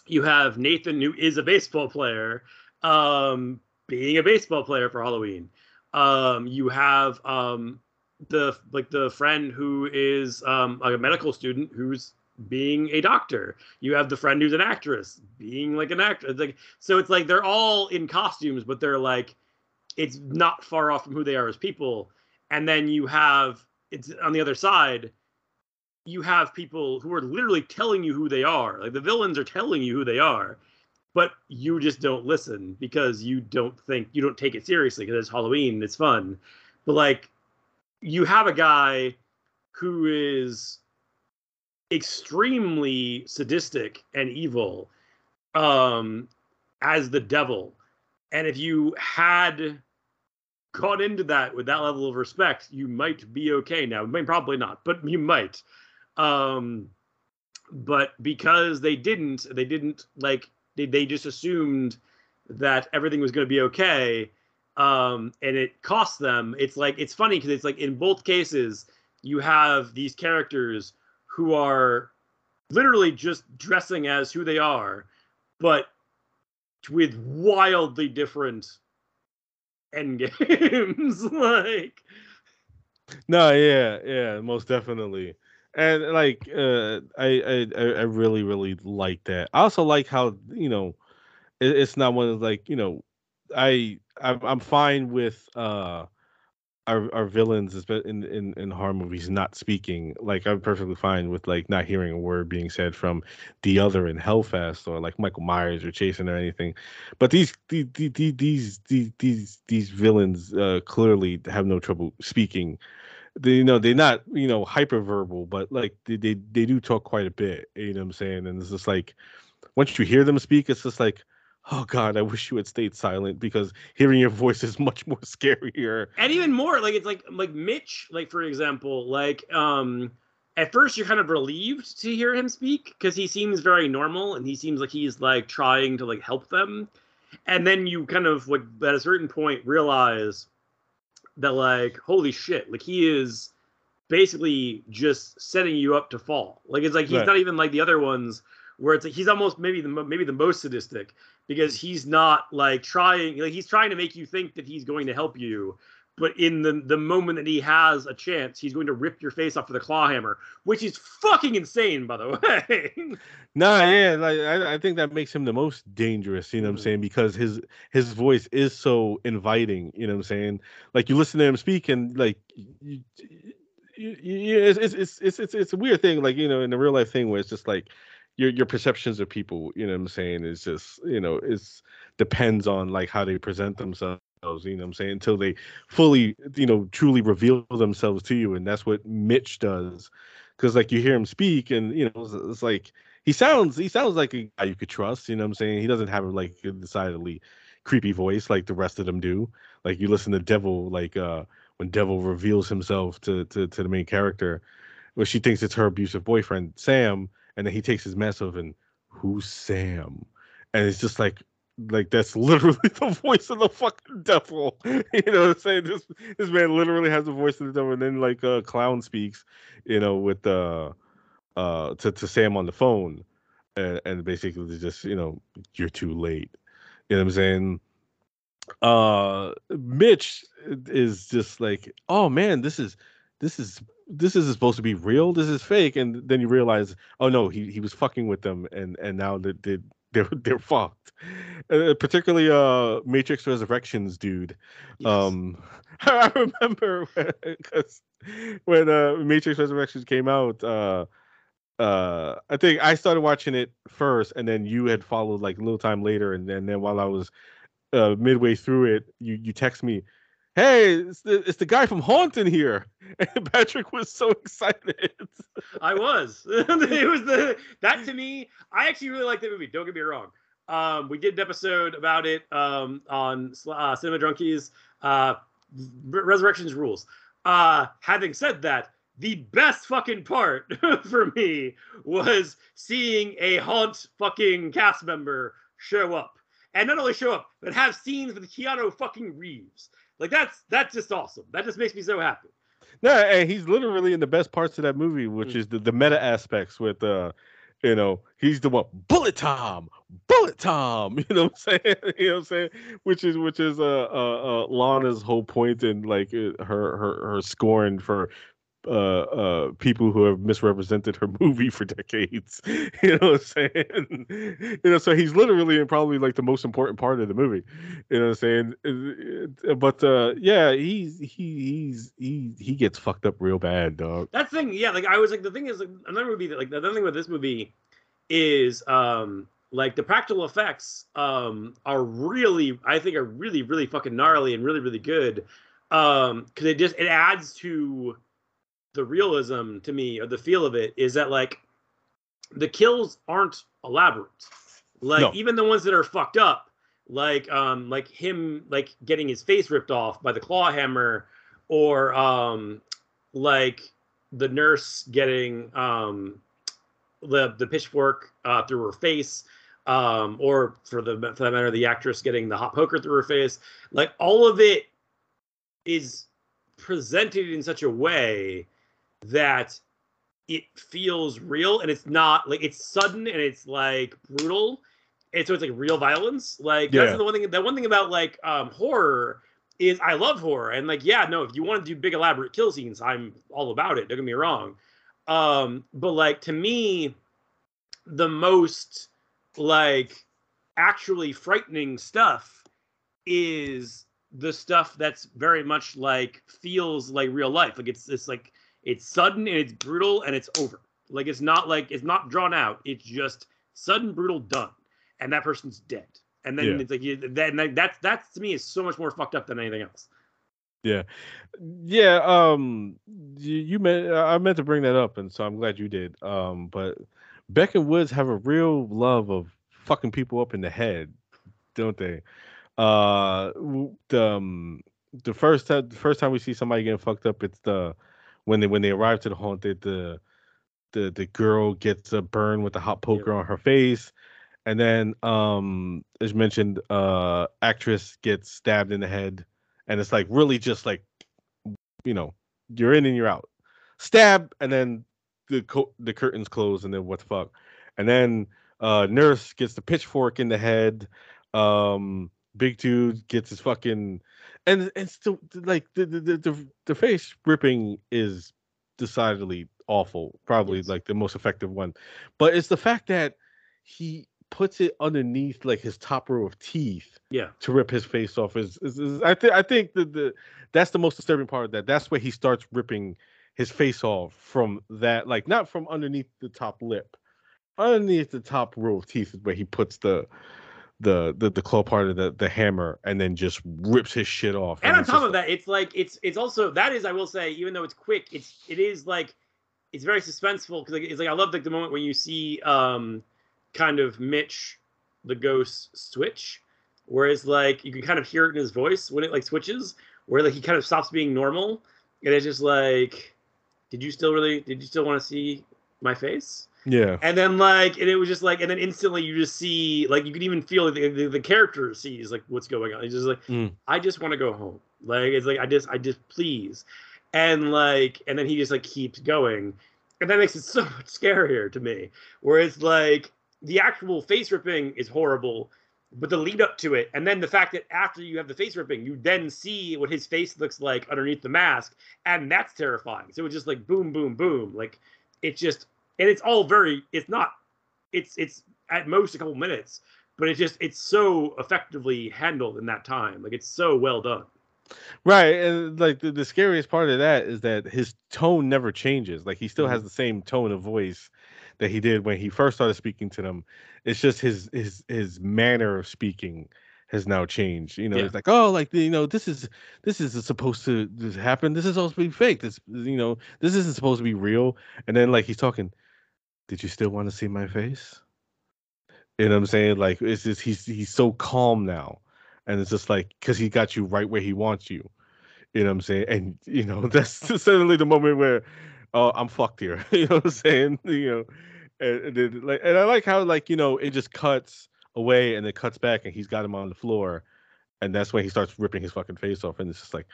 S2: you have Nathan, who is a baseball player, um, being a baseball player for Halloween. Um, you have um, the like the friend who is um, like a medical student who's being a doctor. You have the friend who's an actress being like an actor. It's like so it's like they're all in costumes, but they're like it's not far off from who they are as people. And then you have it's on the other side, you have people who are literally telling you who they are. Like the villains are telling you who they are, but you just don't listen because you don't think you don't take it seriously because it's Halloween, it's fun. But like you have a guy who is extremely sadistic and evil um, as the devil. And if you had gone into that with that level of respect, you might be okay now. I mean, probably not, but you might. Um, but because they didn't, they didn't like they, they just assumed that everything was going to be okay. Um, and it cost them. It's like it's funny because it's like in both cases you have these characters who are literally just dressing as who they are, but with wildly different end games. like,
S1: no, yeah, yeah, most definitely. And like, uh, I, I, I really, really like that. I also like how you know, it, it's not one of like you know, I, I'm, I'm fine with uh our our villains in in in horror movies not speaking like i'm perfectly fine with like not hearing a word being said from the other in hellfest or like michael myers or jason or anything. But these these these these these, these villains uh, clearly have no trouble speaking. They you know they're not you know hyperverbal but like they, they they do talk quite a bit you know what i'm saying? And it's just like once you hear them speak it's just like oh god i wish you had stayed silent because hearing your voice is much more scarier.
S2: And even more like it's like like mitch like for example like um at first you're kind of relieved to hear him speak because he seems very normal and he seems like he's like trying to like help them. And then you kind of like at a certain point realize that like holy shit like he is basically just setting you up to fall. Like it's like he's right. not even like the other ones where it's like he's almost maybe the maybe the most sadistic because he's not like trying like he's trying to make you think that he's going to help you but in the the moment that he has a chance, he's going to rip your face off with a claw hammer, which is fucking insane, by the way.
S1: nah, yeah, like I, I think that makes him the most dangerous. You know what I'm
S2: Mhm.
S1: saying? Because his his voice is so inviting. You know what I'm saying? Like you listen to him speak, and like you, you, you, it's, it's it's it's it's it's a weird thing. Like you know, in the real life thing where it's just like your your perceptions of people. You know what I'm saying? Is just you know it's depends on like how they present themselves. You know what I'm saying? Until they fully, you know, truly reveal themselves to you, and that's what Mitch does. Because like you hear him speak, and you know, it's, it's like he sounds he sounds like a guy you could trust. You know what I'm saying? He doesn't have like a decidedly creepy voice like the rest of them do. Like you listen to Devil, like uh when Devil reveals himself to to, to the main character, where she thinks it's her abusive boyfriend Sam, and then he takes his mess of and who's Sam, and it's just like like that's literally the voice of the fucking devil. You know what I'm saying? This this man literally has the voice of the devil, and then like uh clown speaks, you know, with uh uh to, to Sam on the phone and, and basically just, you know, you're too late. You know what I'm saying? Uh Mitch is just like, oh man, this is this is this is supposed to be real. This is fake, and then you realize, oh no, he he was fucking with them, and and now that they, they're they're fucked. Uh, particularly uh Matrix Resurrections dude.
S2: Yes.
S1: Um, I remember because when uh Matrix Resurrections came out, uh uh I think I started watching it first, and then you had followed like a little time later, and then then while I was uh midway through it, you you text me. Hey, it's the, it's the guy from Haunting here. And Patrick was so excited.
S2: I was. it was the that to me. I actually really like that movie. Don't get me wrong. Um, we did an episode about it um, on uh, Cinema Drunkies. Uh, Resurrections rules. Uh, having said that, the best fucking part for me was seeing a haunt fucking cast member show up, and not only show up, but have scenes with Keanu fucking Reeves. Like that's that's just awesome. That just makes me so happy.
S1: No, and he's literally in the best parts of that movie, which
S2: Mm.
S1: is the, the meta aspects with uh you know, he's the one bullet Tom, bullet Tom, you know what I'm saying? you know what I'm saying? Which is which is uh uh, uh Lana's whole and like her her her scorn for uh uh people who have misrepresented her movie for decades. You know what I'm saying? you know, so he's literally in probably like the most important part of the movie. You know what I'm saying? Uh, uh, But uh yeah, he's he he's he he gets fucked up real bad, dog.
S2: That's the thing, yeah. Like I was like, the thing is, like, another movie that like the other thing with this movie is um like the practical effects um are really, I think, are really, really fucking gnarly and really, really good. Um, because it just it adds to the realism to me or the feel of it is that like the kills aren't elaborate. Like
S1: No.
S2: even the ones that are fucked up, like um like him like getting his face ripped off by the claw hammer, or um like the nurse getting um the the pitchfork uh, through her face, um, or for the for that matter, the actress getting the hot poker through her face. Like all of it is presented in such a way that it feels real and it's not like it's sudden and it's like brutal. And so it's like real violence. Like
S1: Yeah.
S2: that's the one thing the one thing about like um horror is i love horror. And like yeah no if you want to do big elaborate kill scenes i'm all about it. Don't get me wrong. Um but like to me the most like actually frightening stuff is the stuff that's very much like feels like real life. Like it's it's like it's sudden and it's brutal and it's over like it's not like it's not drawn out it's just sudden brutal done and that person's dead and then
S1: Yeah.
S2: it's like you, that, that that's that's to me is so much more fucked up than anything else
S1: Yeah, yeah. um, you, you meant I meant to bring that up, and so I'm glad you did. Um, but Beck and Woods have a real love of fucking people up in the head, don't they? Uh, the um, the first time the first time we see somebody getting fucked up, it's the when they when they arrive to the haunted, the the the girl gets a burn with a hot poker on her face, and then um, as mentioned, uh, actress gets stabbed in the head, and it's like really just like you know, you're in and you're out. Stab, and then the co- the curtains close, and then what the fuck? And then uh, nurse gets the pitchfork in the head. Um, big dude gets his fucking and and still like the the the, the face ripping is decidedly awful probably yes. like the most effective one but it's the fact that he puts it underneath like his top row of teeth
S2: yeah.
S1: to rip his face off is, is, is i think i think the, the that's the most disturbing part of that. That's where he starts ripping his face off from that like not from underneath the top lip. Underneath the top row of teeth is where he puts the the the, the claw part of the, the hammer and then just rips his shit off.
S2: And, and on top of like, that, it's like it's it's also that is I will say even though it's quick, it's it is like it's very suspenseful because like, it's like I love like the moment when you see um kind of Mitch the ghost switch, whereas like you can kind of hear it in his voice when it like switches, where like he kind of stops being normal and it's just like, did you still really did you still want to see my face?
S1: Yeah.
S2: And then like, and it was just like, and then instantly you just see, like, you can even feel the, the, the character sees like what's going on. He's just like, mm. I just want to go home. Like, it's like, I just, I just please. And like, and then he just like keeps going. And that makes it so much scarier to me. Where it's like, the actual face ripping is horrible, but the lead up to it, and then the fact that after you have the face ripping, you then see what his face looks like underneath the mask, and that's terrifying. So it's just like boom, boom, boom. Like, it just and it's all very it's not it's it's at most a couple minutes but it's just it's so effectively handled in that time like it's so well done
S1: right and like the, the scariest part of that is that his tone never changes like he still has mm-hmm. the same tone of voice that he did when he first started speaking to them it's just his his his manner of speaking has now changed. You know, yeah. it's like, oh, like you know, this is this is supposed to happen. This is supposed to be fake. This you know, this isn't supposed to be real. And then like he's talking, did you still want to see my face? You know what I'm saying? Like it's just he's he's so calm now. And it's just like because he got you right where he wants you. You know what I'm saying? And you know, that's suddenly the moment where oh I'm fucked here. you know what I'm saying? You know, and, and, like and I like how like, you know, it just cuts away and it cuts back and he's got him on the floor. And that's when he starts ripping his fucking face off. And it's just like,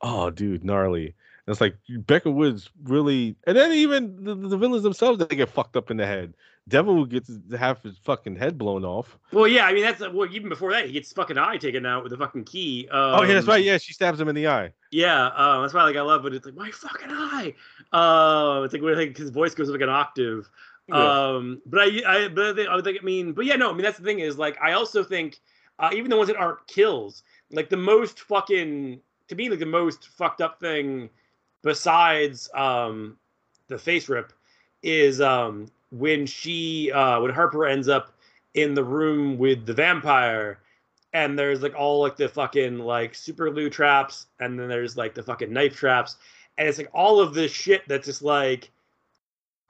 S1: oh dude, gnarly. It's like Beck and Woods really, and then even the, the villains themselves they get fucked up in the head. Devil gets half his fucking head blown off.
S2: Well, yeah, I mean that's well even before that he gets fucking eye taken out with the fucking key. Um,
S1: oh yeah, that's right. Yeah, she stabs him in the eye.
S2: Yeah, uh, that's why like I love it. It's like my fucking eye. Uh, it's like like, his voice goes up like an octave. Yeah. Um, but I, I, but I, I think, I mean, but yeah, no, I mean that's the thing is like I also think uh, even the ones that aren't kills, like the most fucking to me like the most fucked up thing besides um, the face rip is um, when she uh, when Harper ends up in the room with the vampire and there's like all like the fucking like super glue traps and then there's like the fucking knife traps. And it's like all of this shit that's just like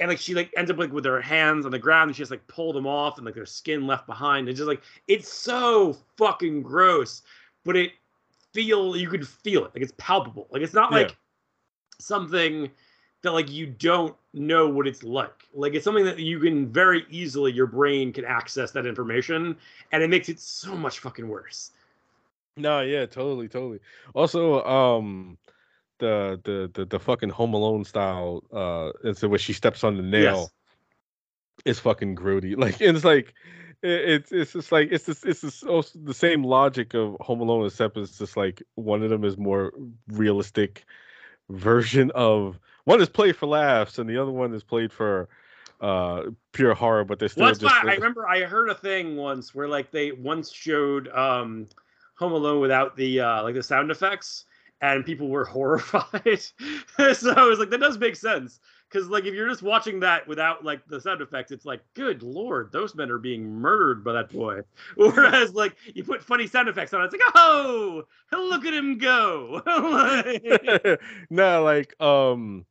S2: and like she like ends up like with her hands on the ground and she just like pulled them off and like their skin left behind. It's just like it's so fucking gross but it feel you could feel it. Like it's palpable. Like it's not like yeah something that like you don't know what it's like. Like it's something that you can very easily your brain can access that information and it makes it so much fucking worse.
S1: No, yeah, totally, totally. Also, um the the the, the fucking home alone style uh and so when she steps on the nail yes. is fucking grody. Like it's like it's it's just like it's just, it's just also the same logic of Home Alone, except it's just like one of them is more realistic version of one is played for laughs and the other one is played for uh pure horror but they're still
S2: just why I remember I heard a thing once where like they once showed um Home Alone without the uh like the sound effects and people were horrified. so I was like that does make sense because like if you're just watching that without like the sound effects, it's like, good lord, those men are being murdered by that boy. Whereas like you put funny sound effects on, it, it's like, oh, look at him go.
S1: no, like um,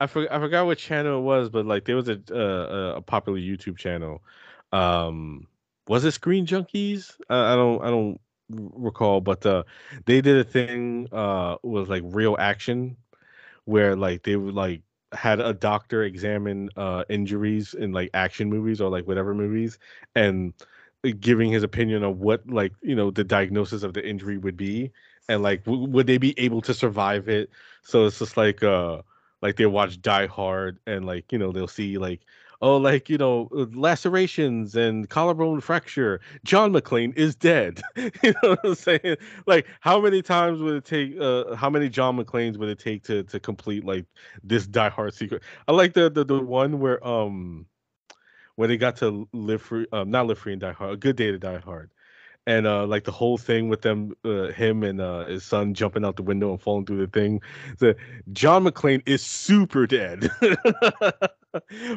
S1: I forgot I forgot what channel it was, but like there was a uh, a popular YouTube channel. Um, was it Screen Junkies? I, I don't I don't recall, but uh, they did a thing uh was like real action where like they would like had a doctor examine uh, injuries in like action movies or like whatever movies and giving his opinion on what like you know the diagnosis of the injury would be and like w- would they be able to survive it? So it's just like uh like they watch die hard and like you know they'll see like oh, like you know, uh, lacerations and collarbone fracture. John McClane is dead. you know what I'm saying? Like, how many times would it take? Uh, how many John McClanes would it take to to complete like this Die Hard secret? I like the the, the one where um when they got to live free, um, not live free and die hard. A good day to die hard and uh like the whole thing with them uh, him and uh his son jumping out the window and falling through the thing the john mcclane is super dead.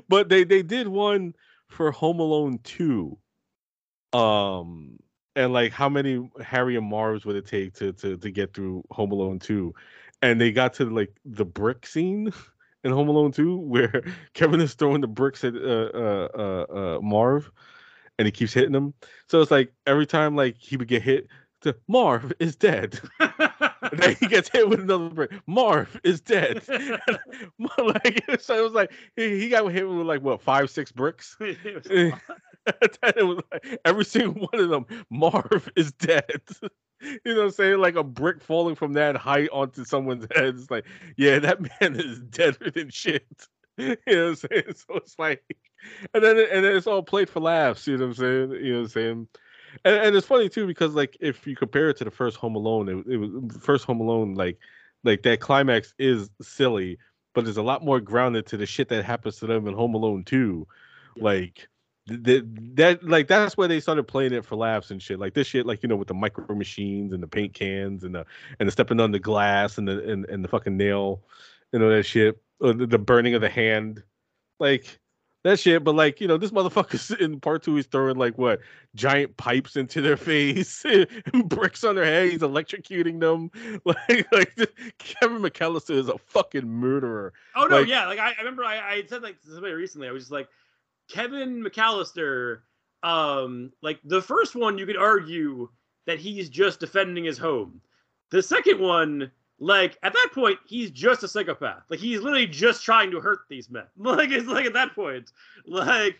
S1: But they they did one for home alone 2 um and like how many harry and marvs would it take to to to get through home alone 2 and they got to like the brick scene in home alone 2 where kevin is throwing the bricks at uh uh uh, uh marv and he keeps hitting him. So it's like every time like he would get hit, to Marv is dead. and then he gets hit with another brick. Marv is dead. like so it was like he, he got hit with like what five six bricks. it was like, every single one of them, Marv is dead. you know what I'm saying? Like a brick falling from that height onto someone's head. It's like, yeah, that man is deader than shit. you know what I'm saying? So it's like, and then and then it's all played for laughs. You know what I'm saying? You know what I'm saying? And, and it's funny too because like if you compare it to the first Home Alone, it, it was first Home Alone like like that climax is silly, but there's a lot more grounded to the shit that happens to them in Home Alone 2. Like that, that like that's where they started playing it for laughs and shit. Like this shit, like you know, with the micro machines and the paint cans and the and the stepping on the glass and the and, and the fucking nail, you know that shit the, the burning of the hand, like that shit. But like you know, this motherfucker's in part two. He's throwing like what giant pipes into their face, bricks on their head. He's electrocuting them. Like like Kevin McAllister is a fucking murderer.
S2: Oh no,
S1: like,
S2: yeah. Like I, I remember I, I said like to somebody recently. I was just like Kevin McAllister. Um, like the first one, you could argue that he's just defending his home. The second one like at that point he's just a psychopath. Like he's literally just trying to hurt these men. Like it's like at that point like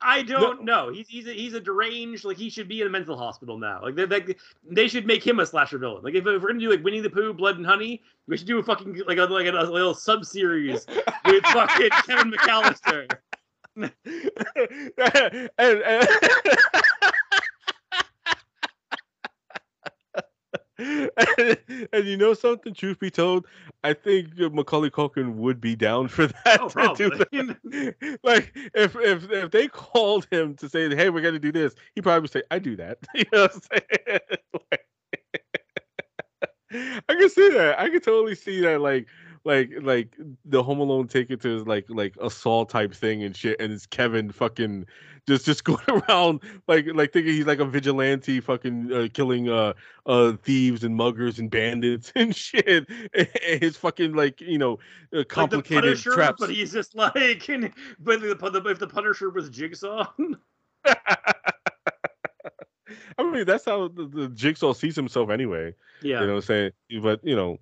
S2: i don't no. know. He's he's a, he's a deranged like he should be in a mental hospital now. Like they, they, they should make him a slasher villain. Like if, if we're gonna do like winnie the pooh blood and honey we should do a fucking like a like a, a little sub series with fucking kevin mcallister.
S1: And, and and, and, you know something? Truth be told, I think Macaulay Culkin would be down for that.
S2: Oh, probably.
S1: That. like if if if they called him to say, "Hey, we're gonna do this," he probably would say, "I do that." You know what I'm saying? like, I can see that. I can totally see that. Like like like the Home Alone ticket to like like assault type thing and shit, and it's Kevin fucking just just going around like like thinking he's like a vigilante, fucking uh, killing uh uh thieves and muggers and bandits and shit. And his fucking like you know uh, complicated like Punisher, traps.
S2: But he's just like, but the, the, if the Punisher was Jigsaw.
S1: I mean, that's how the, the, Jigsaw sees himself anyway.
S2: Yeah.
S1: You know what I'm saying? But, you know,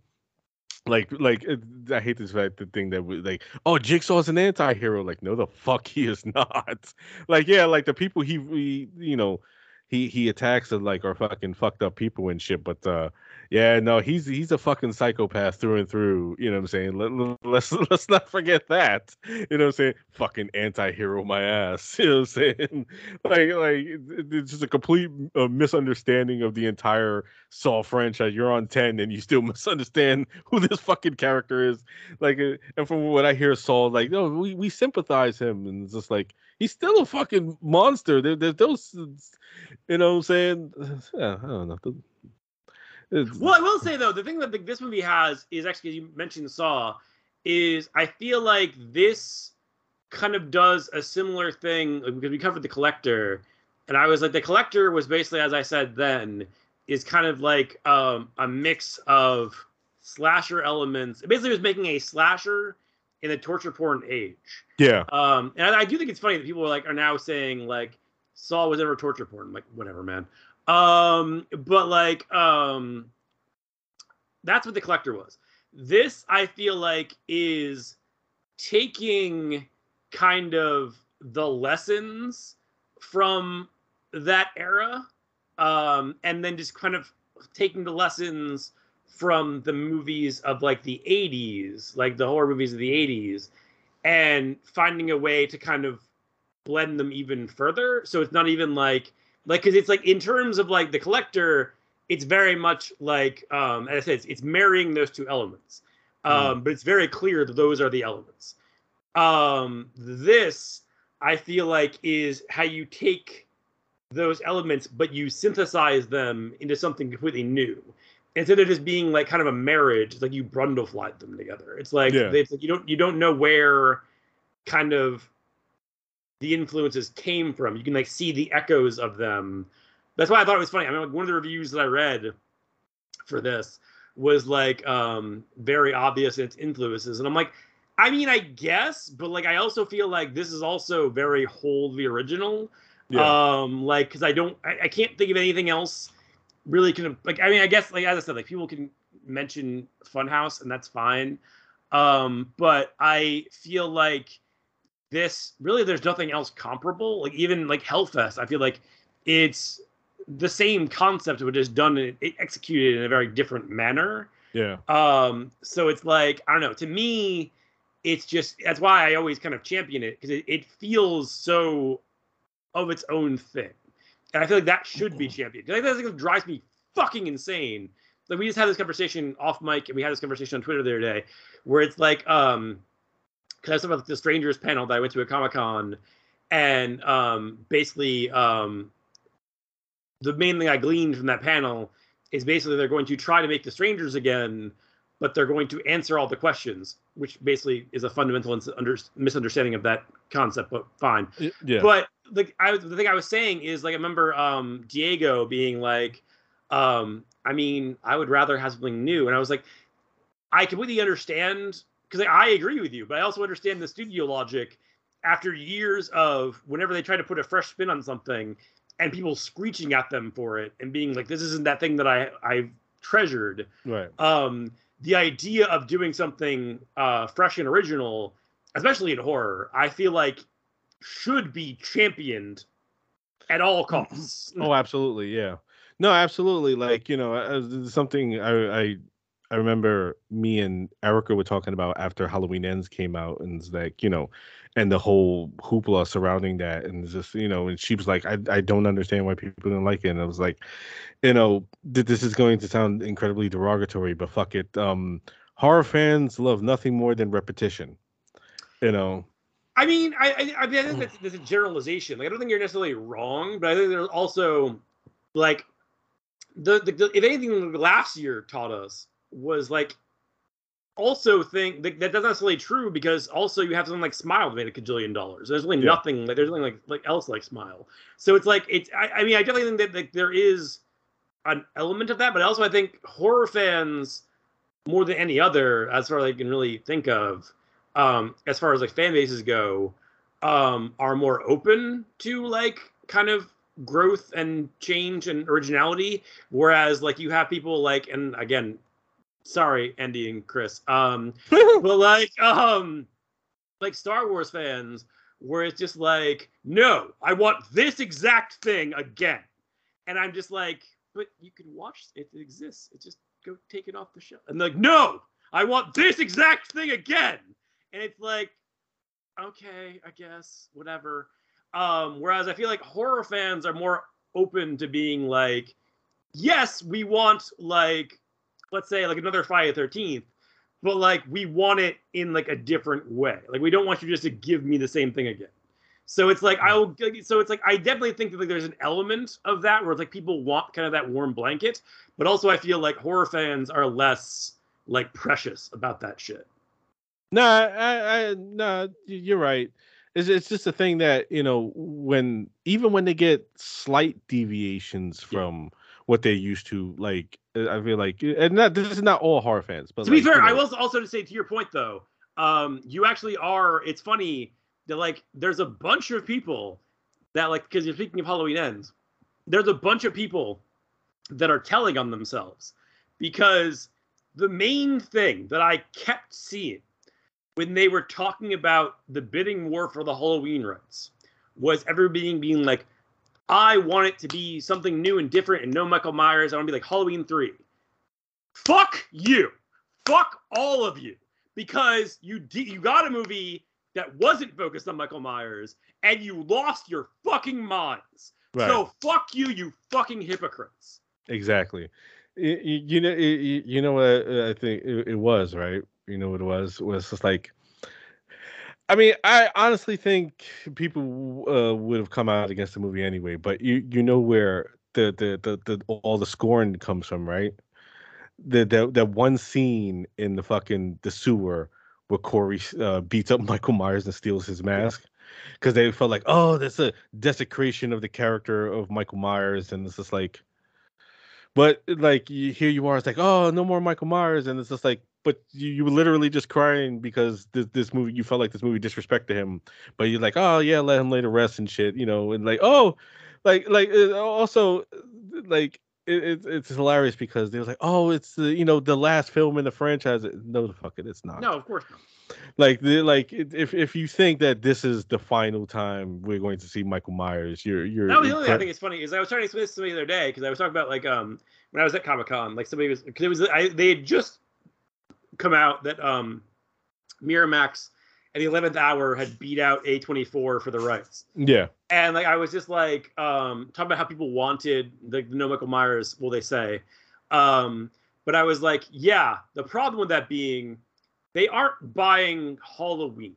S1: like like I hate this fact the thing that we like oh Jigsaw's an anti-hero. Like no the fuck he is not. Like yeah like the people he, he you know he he attacks are like are fucking fucked up people and shit but uh yeah, no, he's he's a fucking psychopath through and through. You know what I'm saying? Let, let's let's not forget that. You know what I'm saying? Fucking anti-hero my ass. You know what I'm saying? like like it's just a complete uh, misunderstanding of the entire Saw franchise. You're on 10 and you still misunderstand who this fucking character is. Like uh, and from what I hear Saul like, no, we we sympathize him and it's just like he's still a fucking monster. There, there's those you know what I'm saying? Yeah, I don't know.
S2: Well, I will say though, the thing that this movie has is actually, you mentioned Saw, is I feel like this kind of does a similar thing because we covered the collector, and I was like, the collector was basically, as I said then, is kind of like um, a mix of slasher elements. It basically was making a slasher in the torture porn age.
S1: Yeah.
S2: Um, and I, I do think it's funny that people are like are now saying like Saw was ever torture porn. I'm like whatever, man. Um, but like, um, that's what the collector was. This, I feel like, is taking kind of the lessons from that era, um, and then just kind of taking the lessons from the movies of like the 80s, like the horror movies of the 80s, and finding a way to kind of blend them even further. So it's not even like like because it's like in terms of like the collector, it's very much like um as I said, it's, it's marrying those two elements. Um, mm. but it's very clear that those are the elements. Um, this I feel like is how you take those elements, but you synthesize them into something completely new. Instead of just being like kind of a marriage, it's like you brundleflied them together. It's like, yeah. it's like you don't you don't know where kind of the influences came from. You can like see the echoes of them. That's why I thought it was funny. I mean, like, one of the reviews that I read for this was like um very obvious in its influences, and I'm like, I mean, I guess, but like, I also feel like this is also very wholly original. Yeah. Um, like, because I don't, I, I can't think of anything else really kind of like. I mean, I guess, like as I said, like people can mention Funhouse, and that's fine. Um, but I feel like this really there's nothing else comparable. Like even like Hellfest, I feel like it's the same concept, but just done it executed in a very different manner.
S1: Yeah.
S2: Um. So it's like I don't know. To me, it's just that's why I always kind of champion it because it, it feels so of its own thing, and I feel like that should be championed. Like that drives me fucking insane. Like we just had this conversation off mic, and we had this conversation on Twitter the other day, where it's like um because I was about the strangers panel that I went to at Comic Con, and um, basically um, the main thing I gleaned from that panel is basically they're going to try to make the strangers again, but they're going to answer all the questions, which basically is a fundamental misunderstanding of that concept. But fine.
S1: Yeah.
S2: But like I, the thing I was saying is like I remember um, Diego being like, um, I mean, I would rather have something new, and I was like, I completely understand because I agree with you, but I also understand the studio logic. After years of whenever they try to put a fresh spin on something, and people screeching at them for it and being like, "This isn't that thing that I I've treasured."
S1: Right.
S2: Um, the idea of doing something uh, fresh and original, especially in horror, I feel like should be championed at all costs.
S1: oh, absolutely, yeah. No, absolutely. Like you know, something I, I I remember me and Erica were talking about after Halloween Ends came out, and it's like you know, and the whole hoopla surrounding that, and just you know, and she was like, I I don't understand why people didn't like it, and I was like, you know, this is going to sound incredibly derogatory, but fuck it, um, horror fans love nothing more than repetition, you know.
S2: I mean, I I, I, mean, I think that's, that's a generalization. Like, I don't think you're necessarily wrong, but I think there's also like the, the, the if anything last year taught us was like also think that, that that's not necessarily true because also you have something like Smile that made a cajillion dollars. There's really yeah. nothing like there's nothing like like else like Smile. So it's like it's I, I mean I definitely think that like there is an element of that, but also I think horror fans more than any other, as far as I can really think of, um, as far as like fan bases go, um, are more open to like kind of growth and change and originality. Whereas like you have people like and again sorry, Andy and Chris. Um, but like, um, like Star Wars fans, where it's just like, no, I want this exact thing again, and I'm just like, but you can watch it, it exists. It just go take it off the shelf. And like, no, I want this exact thing again, and it's like, okay, I guess whatever. Um, whereas I feel like horror fans are more open to being like, yes, we want like let's say like another Friday the 13th, but like we want it in like a different way. Like we don't want you just to give me the same thing again. So it's like I'll so it's like I definitely think that like there's an element of that where it's like people want kind of that warm blanket, but also I feel like horror fans are less like precious about that shit.
S1: No, I, I no, you're right. It's, it's just a thing that you know when even when they get slight deviations from yeah. what they're used to, like I feel like, and not this is not all horror fans, but
S2: to like, be fair, you know. I will also to say to your point though, um, you actually are. It's funny that like there's a bunch of people that like because you're speaking of Halloween ends, there's a bunch of people that are telling on themselves because the main thing that I kept seeing when they were talking about the bidding war for the Halloween rights was everybody being like, I want it to be something new and different and no Michael Myers. I want to be like Halloween 3. Fuck you. Fuck all of you. Because you you got a movie that wasn't focused on Michael Myers, and you lost your fucking minds.
S1: Right.
S2: So fuck you, you fucking hypocrites.
S1: Exactly. You, you know, you, know what uh, I think it, it, was, right? You know what it was? It was just like, I mean, I honestly think people uh, would have come out against the movie anyway. But you, you know where the the the, the all the scorn comes from, right? The that that one scene in the fucking the sewer where Corey uh, beats up Michael Myers and steals his mask because they felt like, oh, that's a desecration of the character of Michael Myers, and it's just like, but like you, here you are, it's like, oh, no more Michael Myers, and it's just like, but you, you were literally just crying because this this movie, you felt like this movie disrespected him, but you're like, oh yeah, let him lay to rest and shit, you know, and like, oh, like like uh, also uh, like it, it's hilarious because they was like, oh, it's the you know the last film in the franchise. No, the fuck it, it's not.
S2: No, of course not.
S1: Like the like if if you think that this is the final time we're going to see Michael Myers, you're you're.
S2: That was the only thing I think it's funny is I was trying to explain this to somebody the other day because I was talking about like um when I was at Comic Con like somebody was because it was I they had just come out that um Miramax at the eleventh hour had beat out A24 for the rights.
S1: Yeah.
S2: And like I was just like um talking about how people wanted the, the no Michael Myers, will they say. Um, but I was like, yeah, the problem with that being they aren't buying Halloween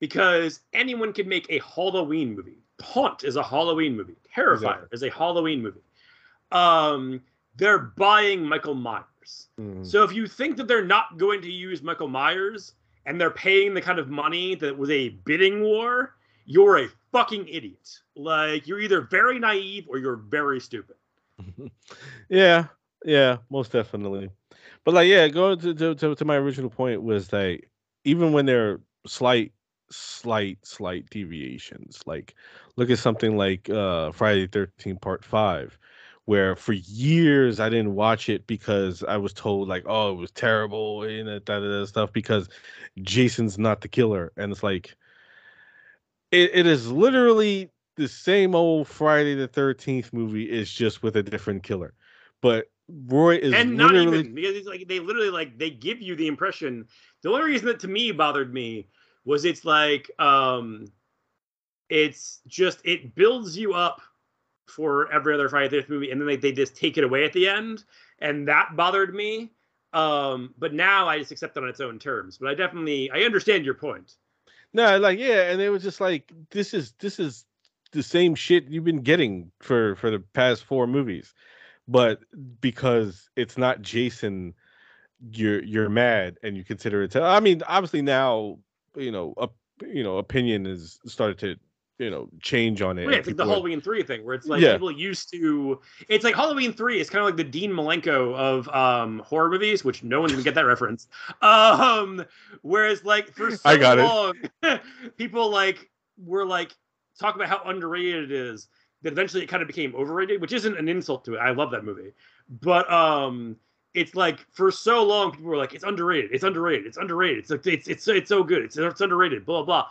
S2: because anyone can make a Halloween movie. Haunt is a Halloween movie. Terrifier exactly. is a Halloween movie. Um, they're buying Michael Myers. Mm. So if you think that they're not going to use Michael Myers, and they're paying the kind of money that was a bidding war, you're a fucking idiot. Like you're either very naive or you're very stupid.
S1: yeah, yeah, most definitely. But like, yeah, going to, to to my original point was like, even when they're slight, slight, slight deviations, like look at something like uh Friday Thirteen Part Five, where for years I didn't watch it because I was told like, oh, it was terrible and that, that, that stuff because Jason's not the killer, and it's like, it, it is literally the same old Friday the Thirteenth movie. is just with a different killer, but Roy is
S2: and not even because it's like they literally like they give you the impression. The only reason that to me bothered me was it's like um it's just it builds you up for every other Friday the movie, and then they, they just take it away at the end, and that bothered me. Um, but now I just accept it on its own terms. But I definitely I understand your point.
S1: No, like yeah, and it was just like this is this is the same shit you've been getting for for the past four movies, but because it's not Jason, you're you're mad and you consider it. I mean, obviously now you know, a, you know, opinion is started to you know change on it.
S2: Yeah, it's like the Halloween three thing where it's like yeah. people used to. It's like Halloween three is kind of like the Dean Malenko of um, horror movies, which no one even get that reference. Um, whereas like for so I got long, it. people like were like talk about how underrated it is. That eventually it kind of became overrated, which isn't an insult to it. I love that movie, but um, it's like for so long people were like it's underrated, it's underrated, it's underrated. It's like it's it's it's so good, it's it's underrated, blah blah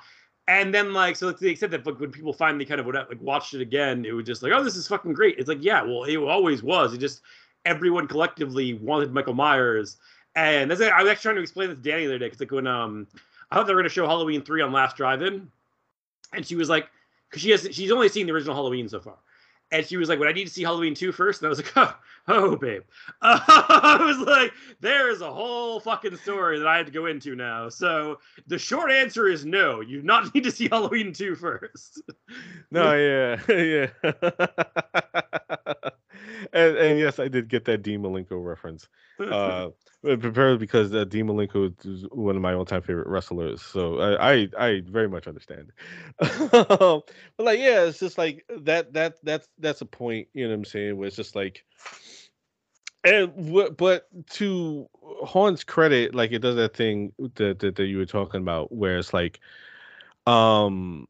S2: and then like so to the extent that like when people finally kind of would like watched it again, it was just like, oh, this is fucking great. It's like, yeah, well, it always was. It just everyone collectively wanted Michael Myers, and I was actually trying to explain this to Danny the other day because like when um I thought they were gonna show Halloween three on Last Drive-In, and she was like, because she has she's only seen the original Halloween so far, and she was like, "Would I need to see Halloween 2 first? And I was like, "Oh, oh babe." Uh, I was like, "There is a whole fucking story that I had to go into now." So the short answer is no. You do not need to see Halloween 2 first.
S1: no, yeah, yeah. And, and yes, I did get that Dean Malenko reference. Uh, Prepared because uh, Dean Malenko is one of my all-time favorite wrestlers, so I I, I very much understand. but like, yeah, it's just like that that that's that's a point, you know what I'm saying? Where it's just like, and but to Haunt's credit, like it does that thing that that, that you were talking about, where it's like, um,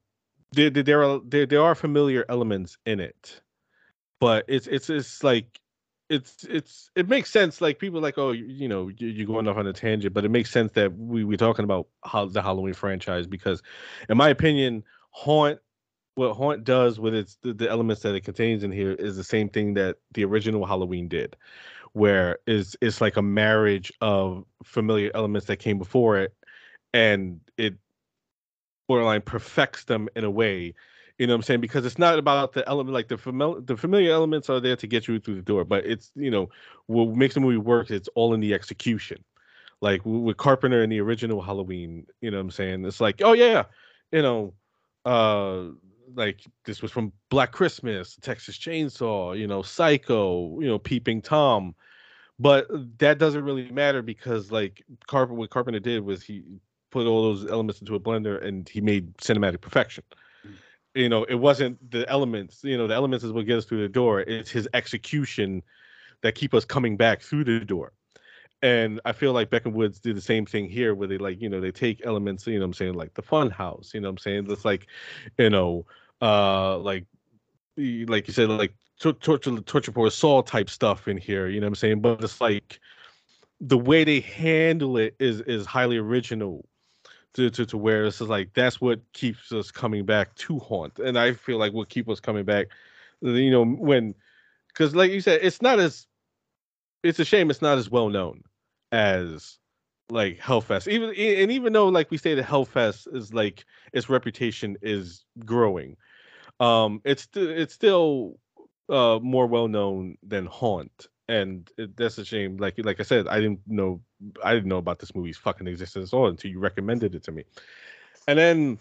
S1: there there are there, there are familiar elements in it, but it's it's it's like it's it's it makes sense. Like people like, oh, you, you know, you, are going off on a tangent, but it makes sense that we we're talking about how the Halloween franchise because, in my opinion, Haunt what Haunt does with its the, the, elements that it contains in here is the same thing that the original Halloween did, where is it's like a marriage of familiar elements that came before it, and it borderline perfects them in a way you know what i'm saying? Because it's not about the element like the familiar the familiar elements are there to get you through the door but it's you know what makes the movie work it's all in the execution. Like with carpenter in the original halloween you know what i'm saying? It's like oh yeah you know uh like this was from black christmas texas chainsaw you know psycho you know peeping tom. But that doesn't really matter because like Carpenter, what Carpenter did was he put all those elements into a blender and he made cinematic perfection. You know, it wasn't the elements. You know, the elements is what gets us through the door. It's his execution that keep us coming back through the door. And I feel like Beck and Woods did the same thing here, where they like, you know, they take elements, you know, I'm saying, like the Fun House, you know, I'm saying, it's like, you know, uh, like, like you said, like torture torture for assault type stuff in here. You know I'm saying? But it's like the way they handle it is is highly original. To, to, to where it's like that's what keeps us coming back to haunt and i feel like what keep us coming back you know when because like you said it's not as it's a shame it's not as well known as like Hellfest. Even and even though like we say that Hellfest is like its reputation is growing, um, it's it's still uh more well known than Haunt, and it, that's a shame. Like like I said, I didn't know I didn't know about this movie's fucking existence at all until you recommended it to me, and then.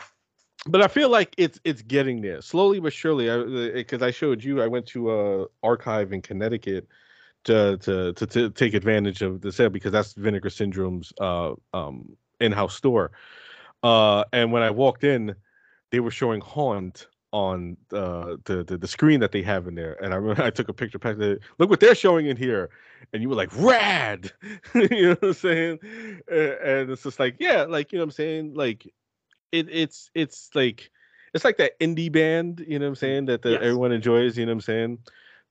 S1: But I feel like it's it's getting there slowly but surely. Because I, I, showed you, I went to a archive in Connecticut to to to, to take advantage of the sale because that's Vinegar Syndrome's uh, um, in-house store. Uh, and when I walked in, they were showing Haunt on uh, the, the the screen that they have in there, and I remember I took a picture. Look what they're showing in here, and you were like, "Rad," you know what I'm saying? And it's just like, yeah, like you know what I'm saying, like it it's it's like it's like that indie band, you know what I'm mm, saying, that the, yes. everyone enjoys, you know what I'm saying,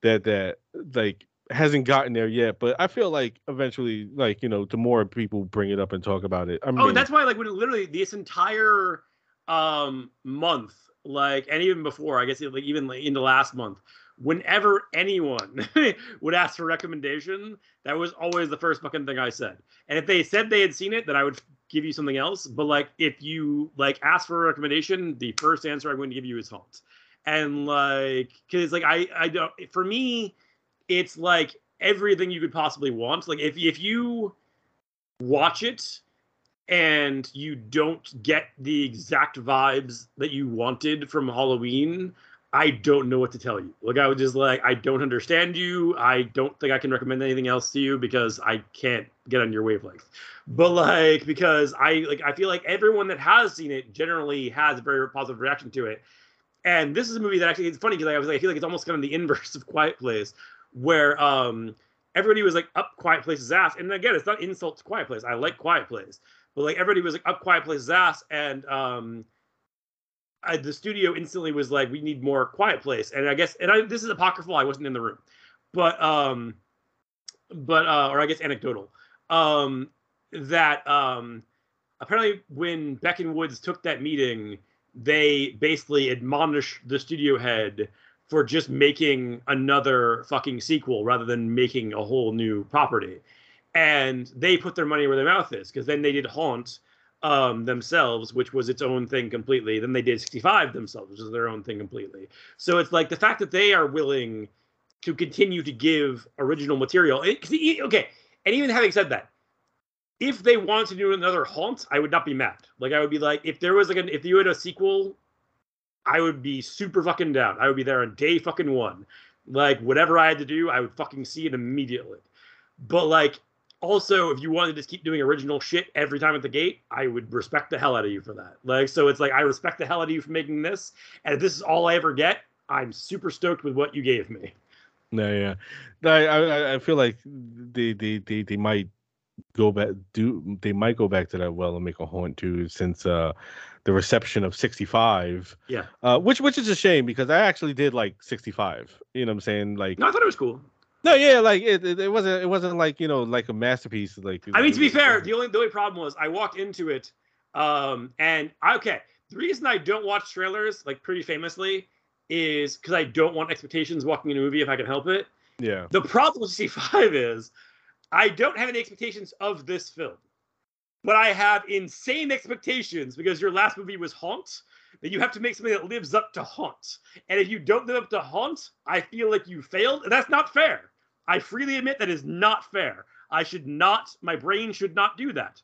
S1: that that like hasn't gotten there yet, but I feel like eventually, like you know, the more people bring it up and talk about it. I oh,
S2: mean, oh, that's why, like, when literally this entire um month like and even before i guess like even like in the last month whenever anyone would ask for recommendation that was always the first fucking thing i said. And if they said they had seen it then i would give you something else. But like if you like ask for a recommendation the first answer i'm going to give you is Haunt and like because like i i don't for me it's like everything you could possibly want. Like if if you watch it and you don't get the exact vibes that you wanted from Halloween, I don't know what to tell you. Like I was just like, I don't understand you. I don't think I can recommend anything else to you because I can't get on your wavelength. But like because I like I feel like everyone that has seen it generally has a very positive reaction to it. And this is a movie that actually it's funny because I was like I feel like it's almost kind of the inverse of Quiet Place, where um everybody was like up Quiet Place's ass. And again, it's not insult to Quiet Place. I like Quiet Place but like everybody was like up quiet place's ass and um I, the studio instantly was like we need more quiet place. And i guess and I, this is apocryphal i wasn't in the room. But um but uh or i guess anecdotal um that um apparently when beck and woods took that meeting they basically admonished the studio head for just making another fucking sequel rather than making a whole new property and they put their money where their mouth is because then they did Haunt um, themselves, which was its own thing completely. Then they did 65 themselves, which is their own thing completely. So it's like the fact that they are willing to continue to give original material. It, okay, and even having said that, if they wanted to do another Haunt, I would not be mad. Like I would be like, if there was like an, if you had a sequel, I would be super fucking down. I would be there on day fucking one. Like whatever I had to do, I would fucking see it immediately. But like also if you wanted to just keep doing original shit every time at the gate i would respect the hell out of you for that. Like so it's like i respect the hell out of you for making this and if this is all i ever get i'm super stoked with what you gave me.
S1: No yeah. I i, I feel like they, they they they might go back do they might go back to that well and make a haunt too since uh the reception of 65
S2: yeah.
S1: uh which which is a shame because i actually did like 65 you know what i'm saying? Like
S2: no, i thought it was cool
S1: no, yeah, like it, it, it, wasn't it wasn't like you know like a masterpiece. Like
S2: I mean, to be fair, the only the only problem was I walked into it, um, and okay, the reason I don't watch trailers like pretty famously is because I don't want expectations walking in a movie if I can help it.
S1: Yeah.
S2: The problem with C5 is I don't have any expectations of this film. but I have insane expectations because your last movie was Haunt. That you have to make something that lives up to Haunt, and if you don't live up to Haunt, I feel like you failed, and that's not fair. I freely admit that is not fair. I should not, my brain should not do that.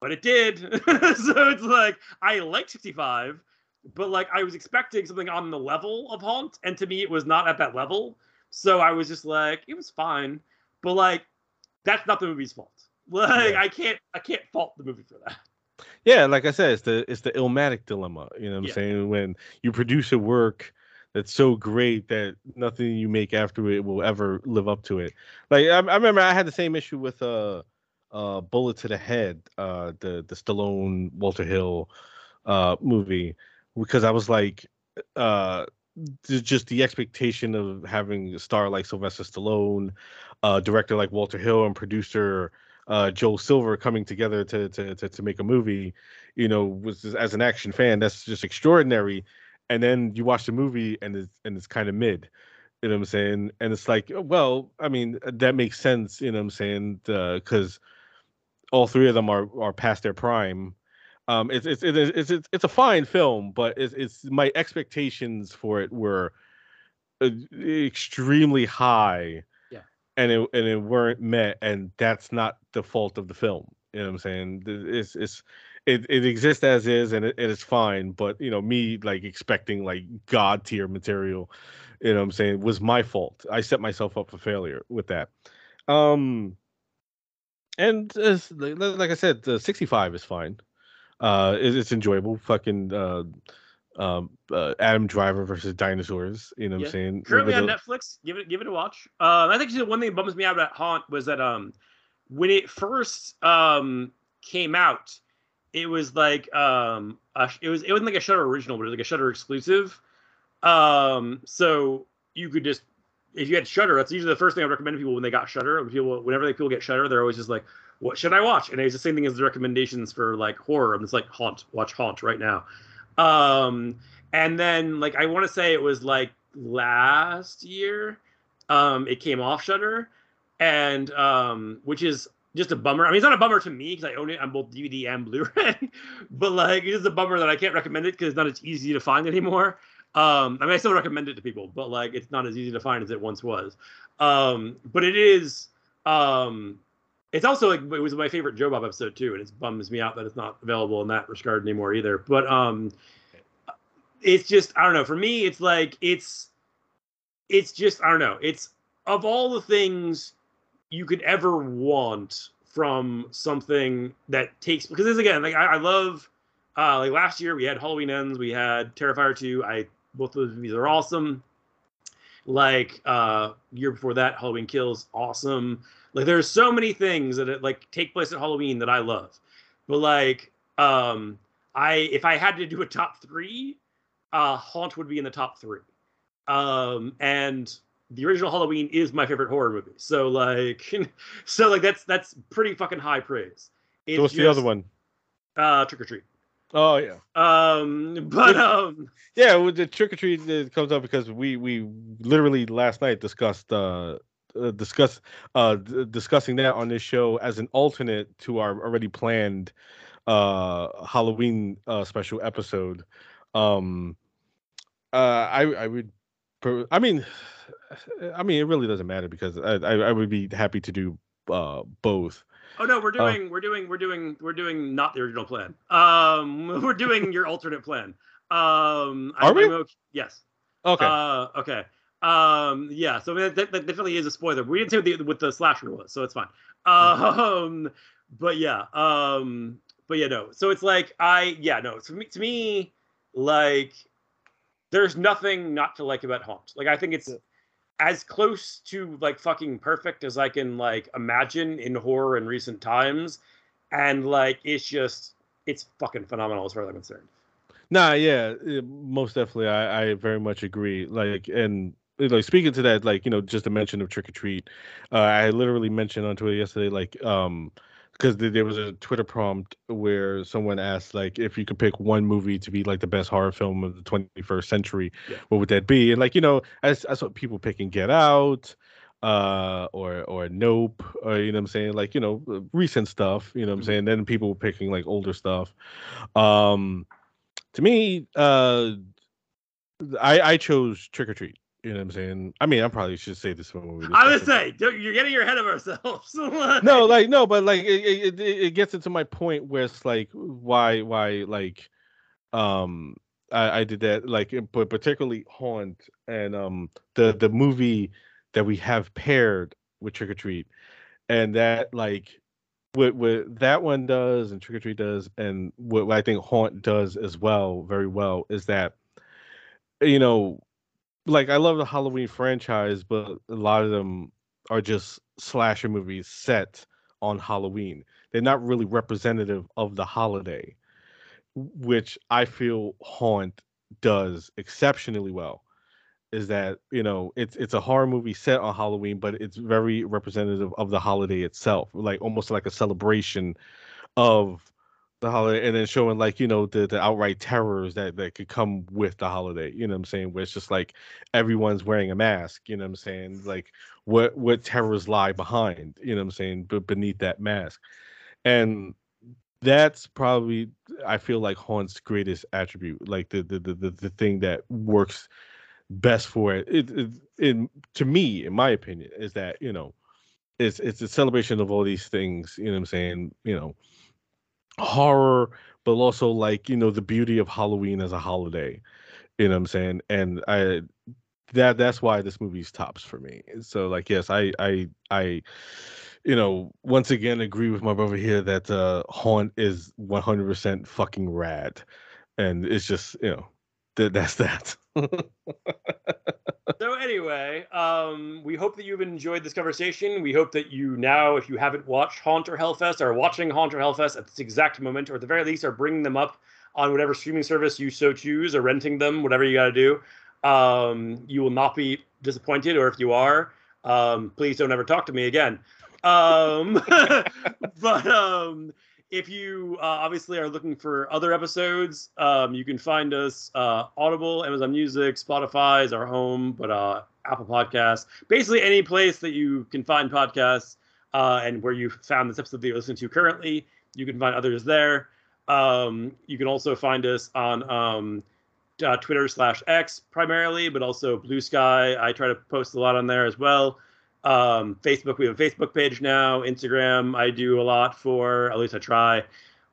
S2: But it did. so it's like, I like 65, but like I was expecting something on the level of Haunt, and to me, it was not at that level. So I was just like, it was fine. But like, that's not the movie's fault. Like, yeah. I can't, I can't fault the movie for that.
S1: Yeah, like I said, it's the it's the Illmatic dilemma. You know what I'm yeah. saying? When you produce a work that's so great that nothing you make after it will ever live up to it. Like I, I remember I had the same issue with uh uh Bullet to the Head, uh the the Stallone Walter Hill uh movie because I was like uh just the expectation of having a star like Sylvester Stallone, uh director like Walter Hill and producer uh Joel Silver coming together to to to, to make a movie, you know, was as an action fan that's just extraordinary and then you watch the movie and it's and it's kind of mid you know what i'm saying? And it's like oh, well i mean uh, that makes sense you know what i'm saying? Because all three of them are are past their prime. Um it's it's it's it's, it's a fine film but it's it's my expectations for it were uh, extremely high
S2: yeah.
S1: and it and it weren't met and that's not the fault of the film you know what i'm saying? It's it's it, it exists as is and it, it is fine but you know me like expecting like god tier material you know what i'm saying was my fault. I set myself up for failure with that. Um and as, like i said the 65 is fine. Uh it, it's enjoyable. Fucking uh um uh, adam driver versus dinosaurs you know what yeah. i'm saying
S2: currently on netflix give it give it a watch. Uh i think the one thing that bums me out about haunt was that um when it first um came out it was like um a, it was it wasn't like a Shudder original, but it was like a Shudder exclusive. Um, so you could just if you had Shudder, that's usually the first thing I recommend to people when they got Shudder. People whenever people get Shudder, they're always just like, "What should I watch?" And it's the same thing as the recommendations for like horror. I'm just like, "Haunt, watch Haunt right now." Um, and then like I want to say it was like last year, um, it came off Shudder, and um, which is just a bummer. I mean, it's not a bummer to me because I own it on both DVD and Blu-ray, but like it's a bummer that I can't recommend it because it's not as easy to find anymore. Um, I mean, I still recommend it to people, but like it's not as easy to find as it once was. Um, but it is. Um, it's also like it was my favorite Joe Bob episode too, and it bums me out that it's not available in that regard anymore either. But um, it's just I don't know. For me, it's like it's it's just I don't know. It's of all the things you could ever want from something that takes because this again like I, I love uh like last year we had Halloween ends we had Terrifier 2 I both those movies are awesome. Like uh year before that Halloween Kills awesome. Like there's so many things that like take place at Halloween that I love. But like um I if I had to do a top 3 uh Haunt would be in the top 3 um and the original Halloween is my favorite horror movie. So like, so like that's that's pretty fucking high praise.
S1: It's so what's just, the other one?
S2: Uh, Trick or Treat.
S1: Oh yeah.
S2: Um, but um,
S1: yeah, well, the Trick or Treat it comes up because we we literally last night discussed uh, uh discuss uh d- discussing that on this show as an alternate to our already planned uh Halloween uh special episode. Um, uh, I I would, I mean I mean, it really doesn't matter because I, I, I would be happy to do uh, both.
S2: Oh no, we're uh doing uh, we're doing we're doing we're doing not the original plan. Um, we're doing your alternate plan. Um,
S1: are I, we?
S2: Okay, yes.
S1: Okay.
S2: Uh, okay. Um, yeah. So that, that, that, definitely is a spoiler. We didn't say what the, what the slasher was, so it's fine. Um, but yeah. Um, but yeah, no. So it's like I yeah no. To me, to me, like there's nothing not to like about Haunt. Like I think it's as close to like fucking perfect as I can like imagine in horror in recent times, and like it's just it's fucking phenomenal as far as I'm concerned.
S1: Nah, yeah, most definitely. I, I very much agree. Like, and like speaking to that, like you know, just a mention of Trick or Treat. Uh, I literally mentioned on Twitter yesterday, like um, because there was a Twitter prompt where someone asked like if you could pick one movie to be like the best horror film of the 21st century, yeah. what would that be? And like you know, as I saw people picking Get Out, uh or or nope or you know what i'm saying like you know uh, recent stuff you know what i'm
S2: Mhm.
S1: saying then people were picking like older stuff um to me uh i i chose trick or treat you know what i'm saying i mean i probably should say this one.
S2: I would say you're getting ahead of ourselves.
S1: no like no but like it, it, it it gets into my point where it's like why why like um I, I did that like but particularly haunt and um the the movie that we have paired with trick or treat and that like what what that one does and trick or treat does and what, what i think haunt does as well very well is that you know like i love the halloween franchise but a lot of them are just slasher movies set on halloween. They're not really representative of the holiday which i feel haunt does exceptionally well is that you know it's it's a horror movie set on halloween but it's very representative of the holiday itself like almost like a celebration of the holiday and then showing like you know the the outright terrors that that could come with the holiday you know what i'm saying where it's just like everyone's wearing a mask you know what i'm saying like what what terrors lie behind you know what i'm saying but beneath that mask and that's probably i feel like haunt's greatest attribute like the the the, the, the thing that works best for it. It, it in to me, in my opinion, is that you know, it's it's a celebration of all these things. You know what I'm saying? You know, horror, but also like you know the beauty of Halloween as a holiday. You know what I'm saying? And I that that's why this movie's tops for me. So like yes, I I I you know once again agree with my brother here that uh Haunt is 100% fucking rad, and it's just you know that that's that.
S2: so anyway, um, we hope that you've enjoyed this conversation. We hope that you now, if you haven't watched Haunt or Hellfest, are watching Haunt or Hellfest at this exact moment, or at the very least, are bringing them up on whatever streaming service you so choose, or renting them, whatever you got to do. Um, you will not be disappointed, or if you are, um, please don't ever talk to me again. Um, but um, if you uh, obviously are looking for other episodes, um, you can find us uh, Audible, Amazon Music, Spotify is our home, but uh, Apple Podcasts, basically any place that you can find podcasts, uh, and where you found this episode that you're listening to currently, you can find others there. Um, you can also find us on um, uh, Twitter slash X primarily, but also Blue Sky. I try to post a lot on there as well um, Facebook. We have a Facebook page now. Instagram, I do a lot for. At least I try.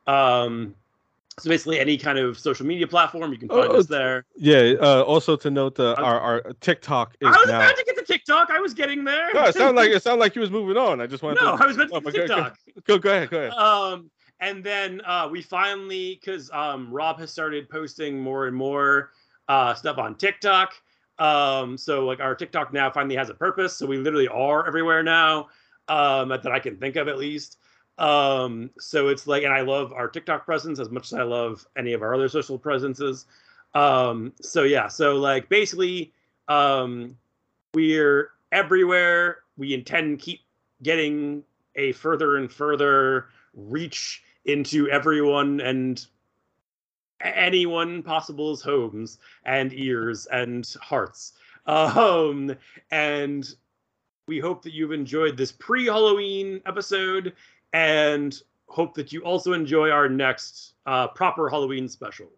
S2: Um, so basically, any kind of social media platform, you can find
S1: Oh,
S2: us there.
S1: Yeah. Uh, also to note, uh, our our TikTok is
S2: I was
S1: now.
S2: about to get to TikTok. I was getting there.
S1: No, it sounded like it sounded like you was moving on. I just wanted
S2: no,
S1: to
S2: I was about to
S1: Oh,
S2: to
S1: go- go-
S2: TikTok.
S1: go. Go ahead. Go ahead.
S2: Um, and then uh, we finally, because um, Robb has started posting more and more uh, stuff on TikTok. Um, so like our TikTok now finally has a purpose. So we literally are everywhere now um, that I can think of at least. Um, so it's like, and I love our TikTok presence as much as I love any of our other social presences. Um, so yeah, so like basically, um, we're everywhere. We intend keep getting a further and further reach into everyone and anyone possible's homes and ears and hearts. Um, and we hope that you've enjoyed this pre Halloween episode and hope that you also enjoy our next uh, proper Halloween special.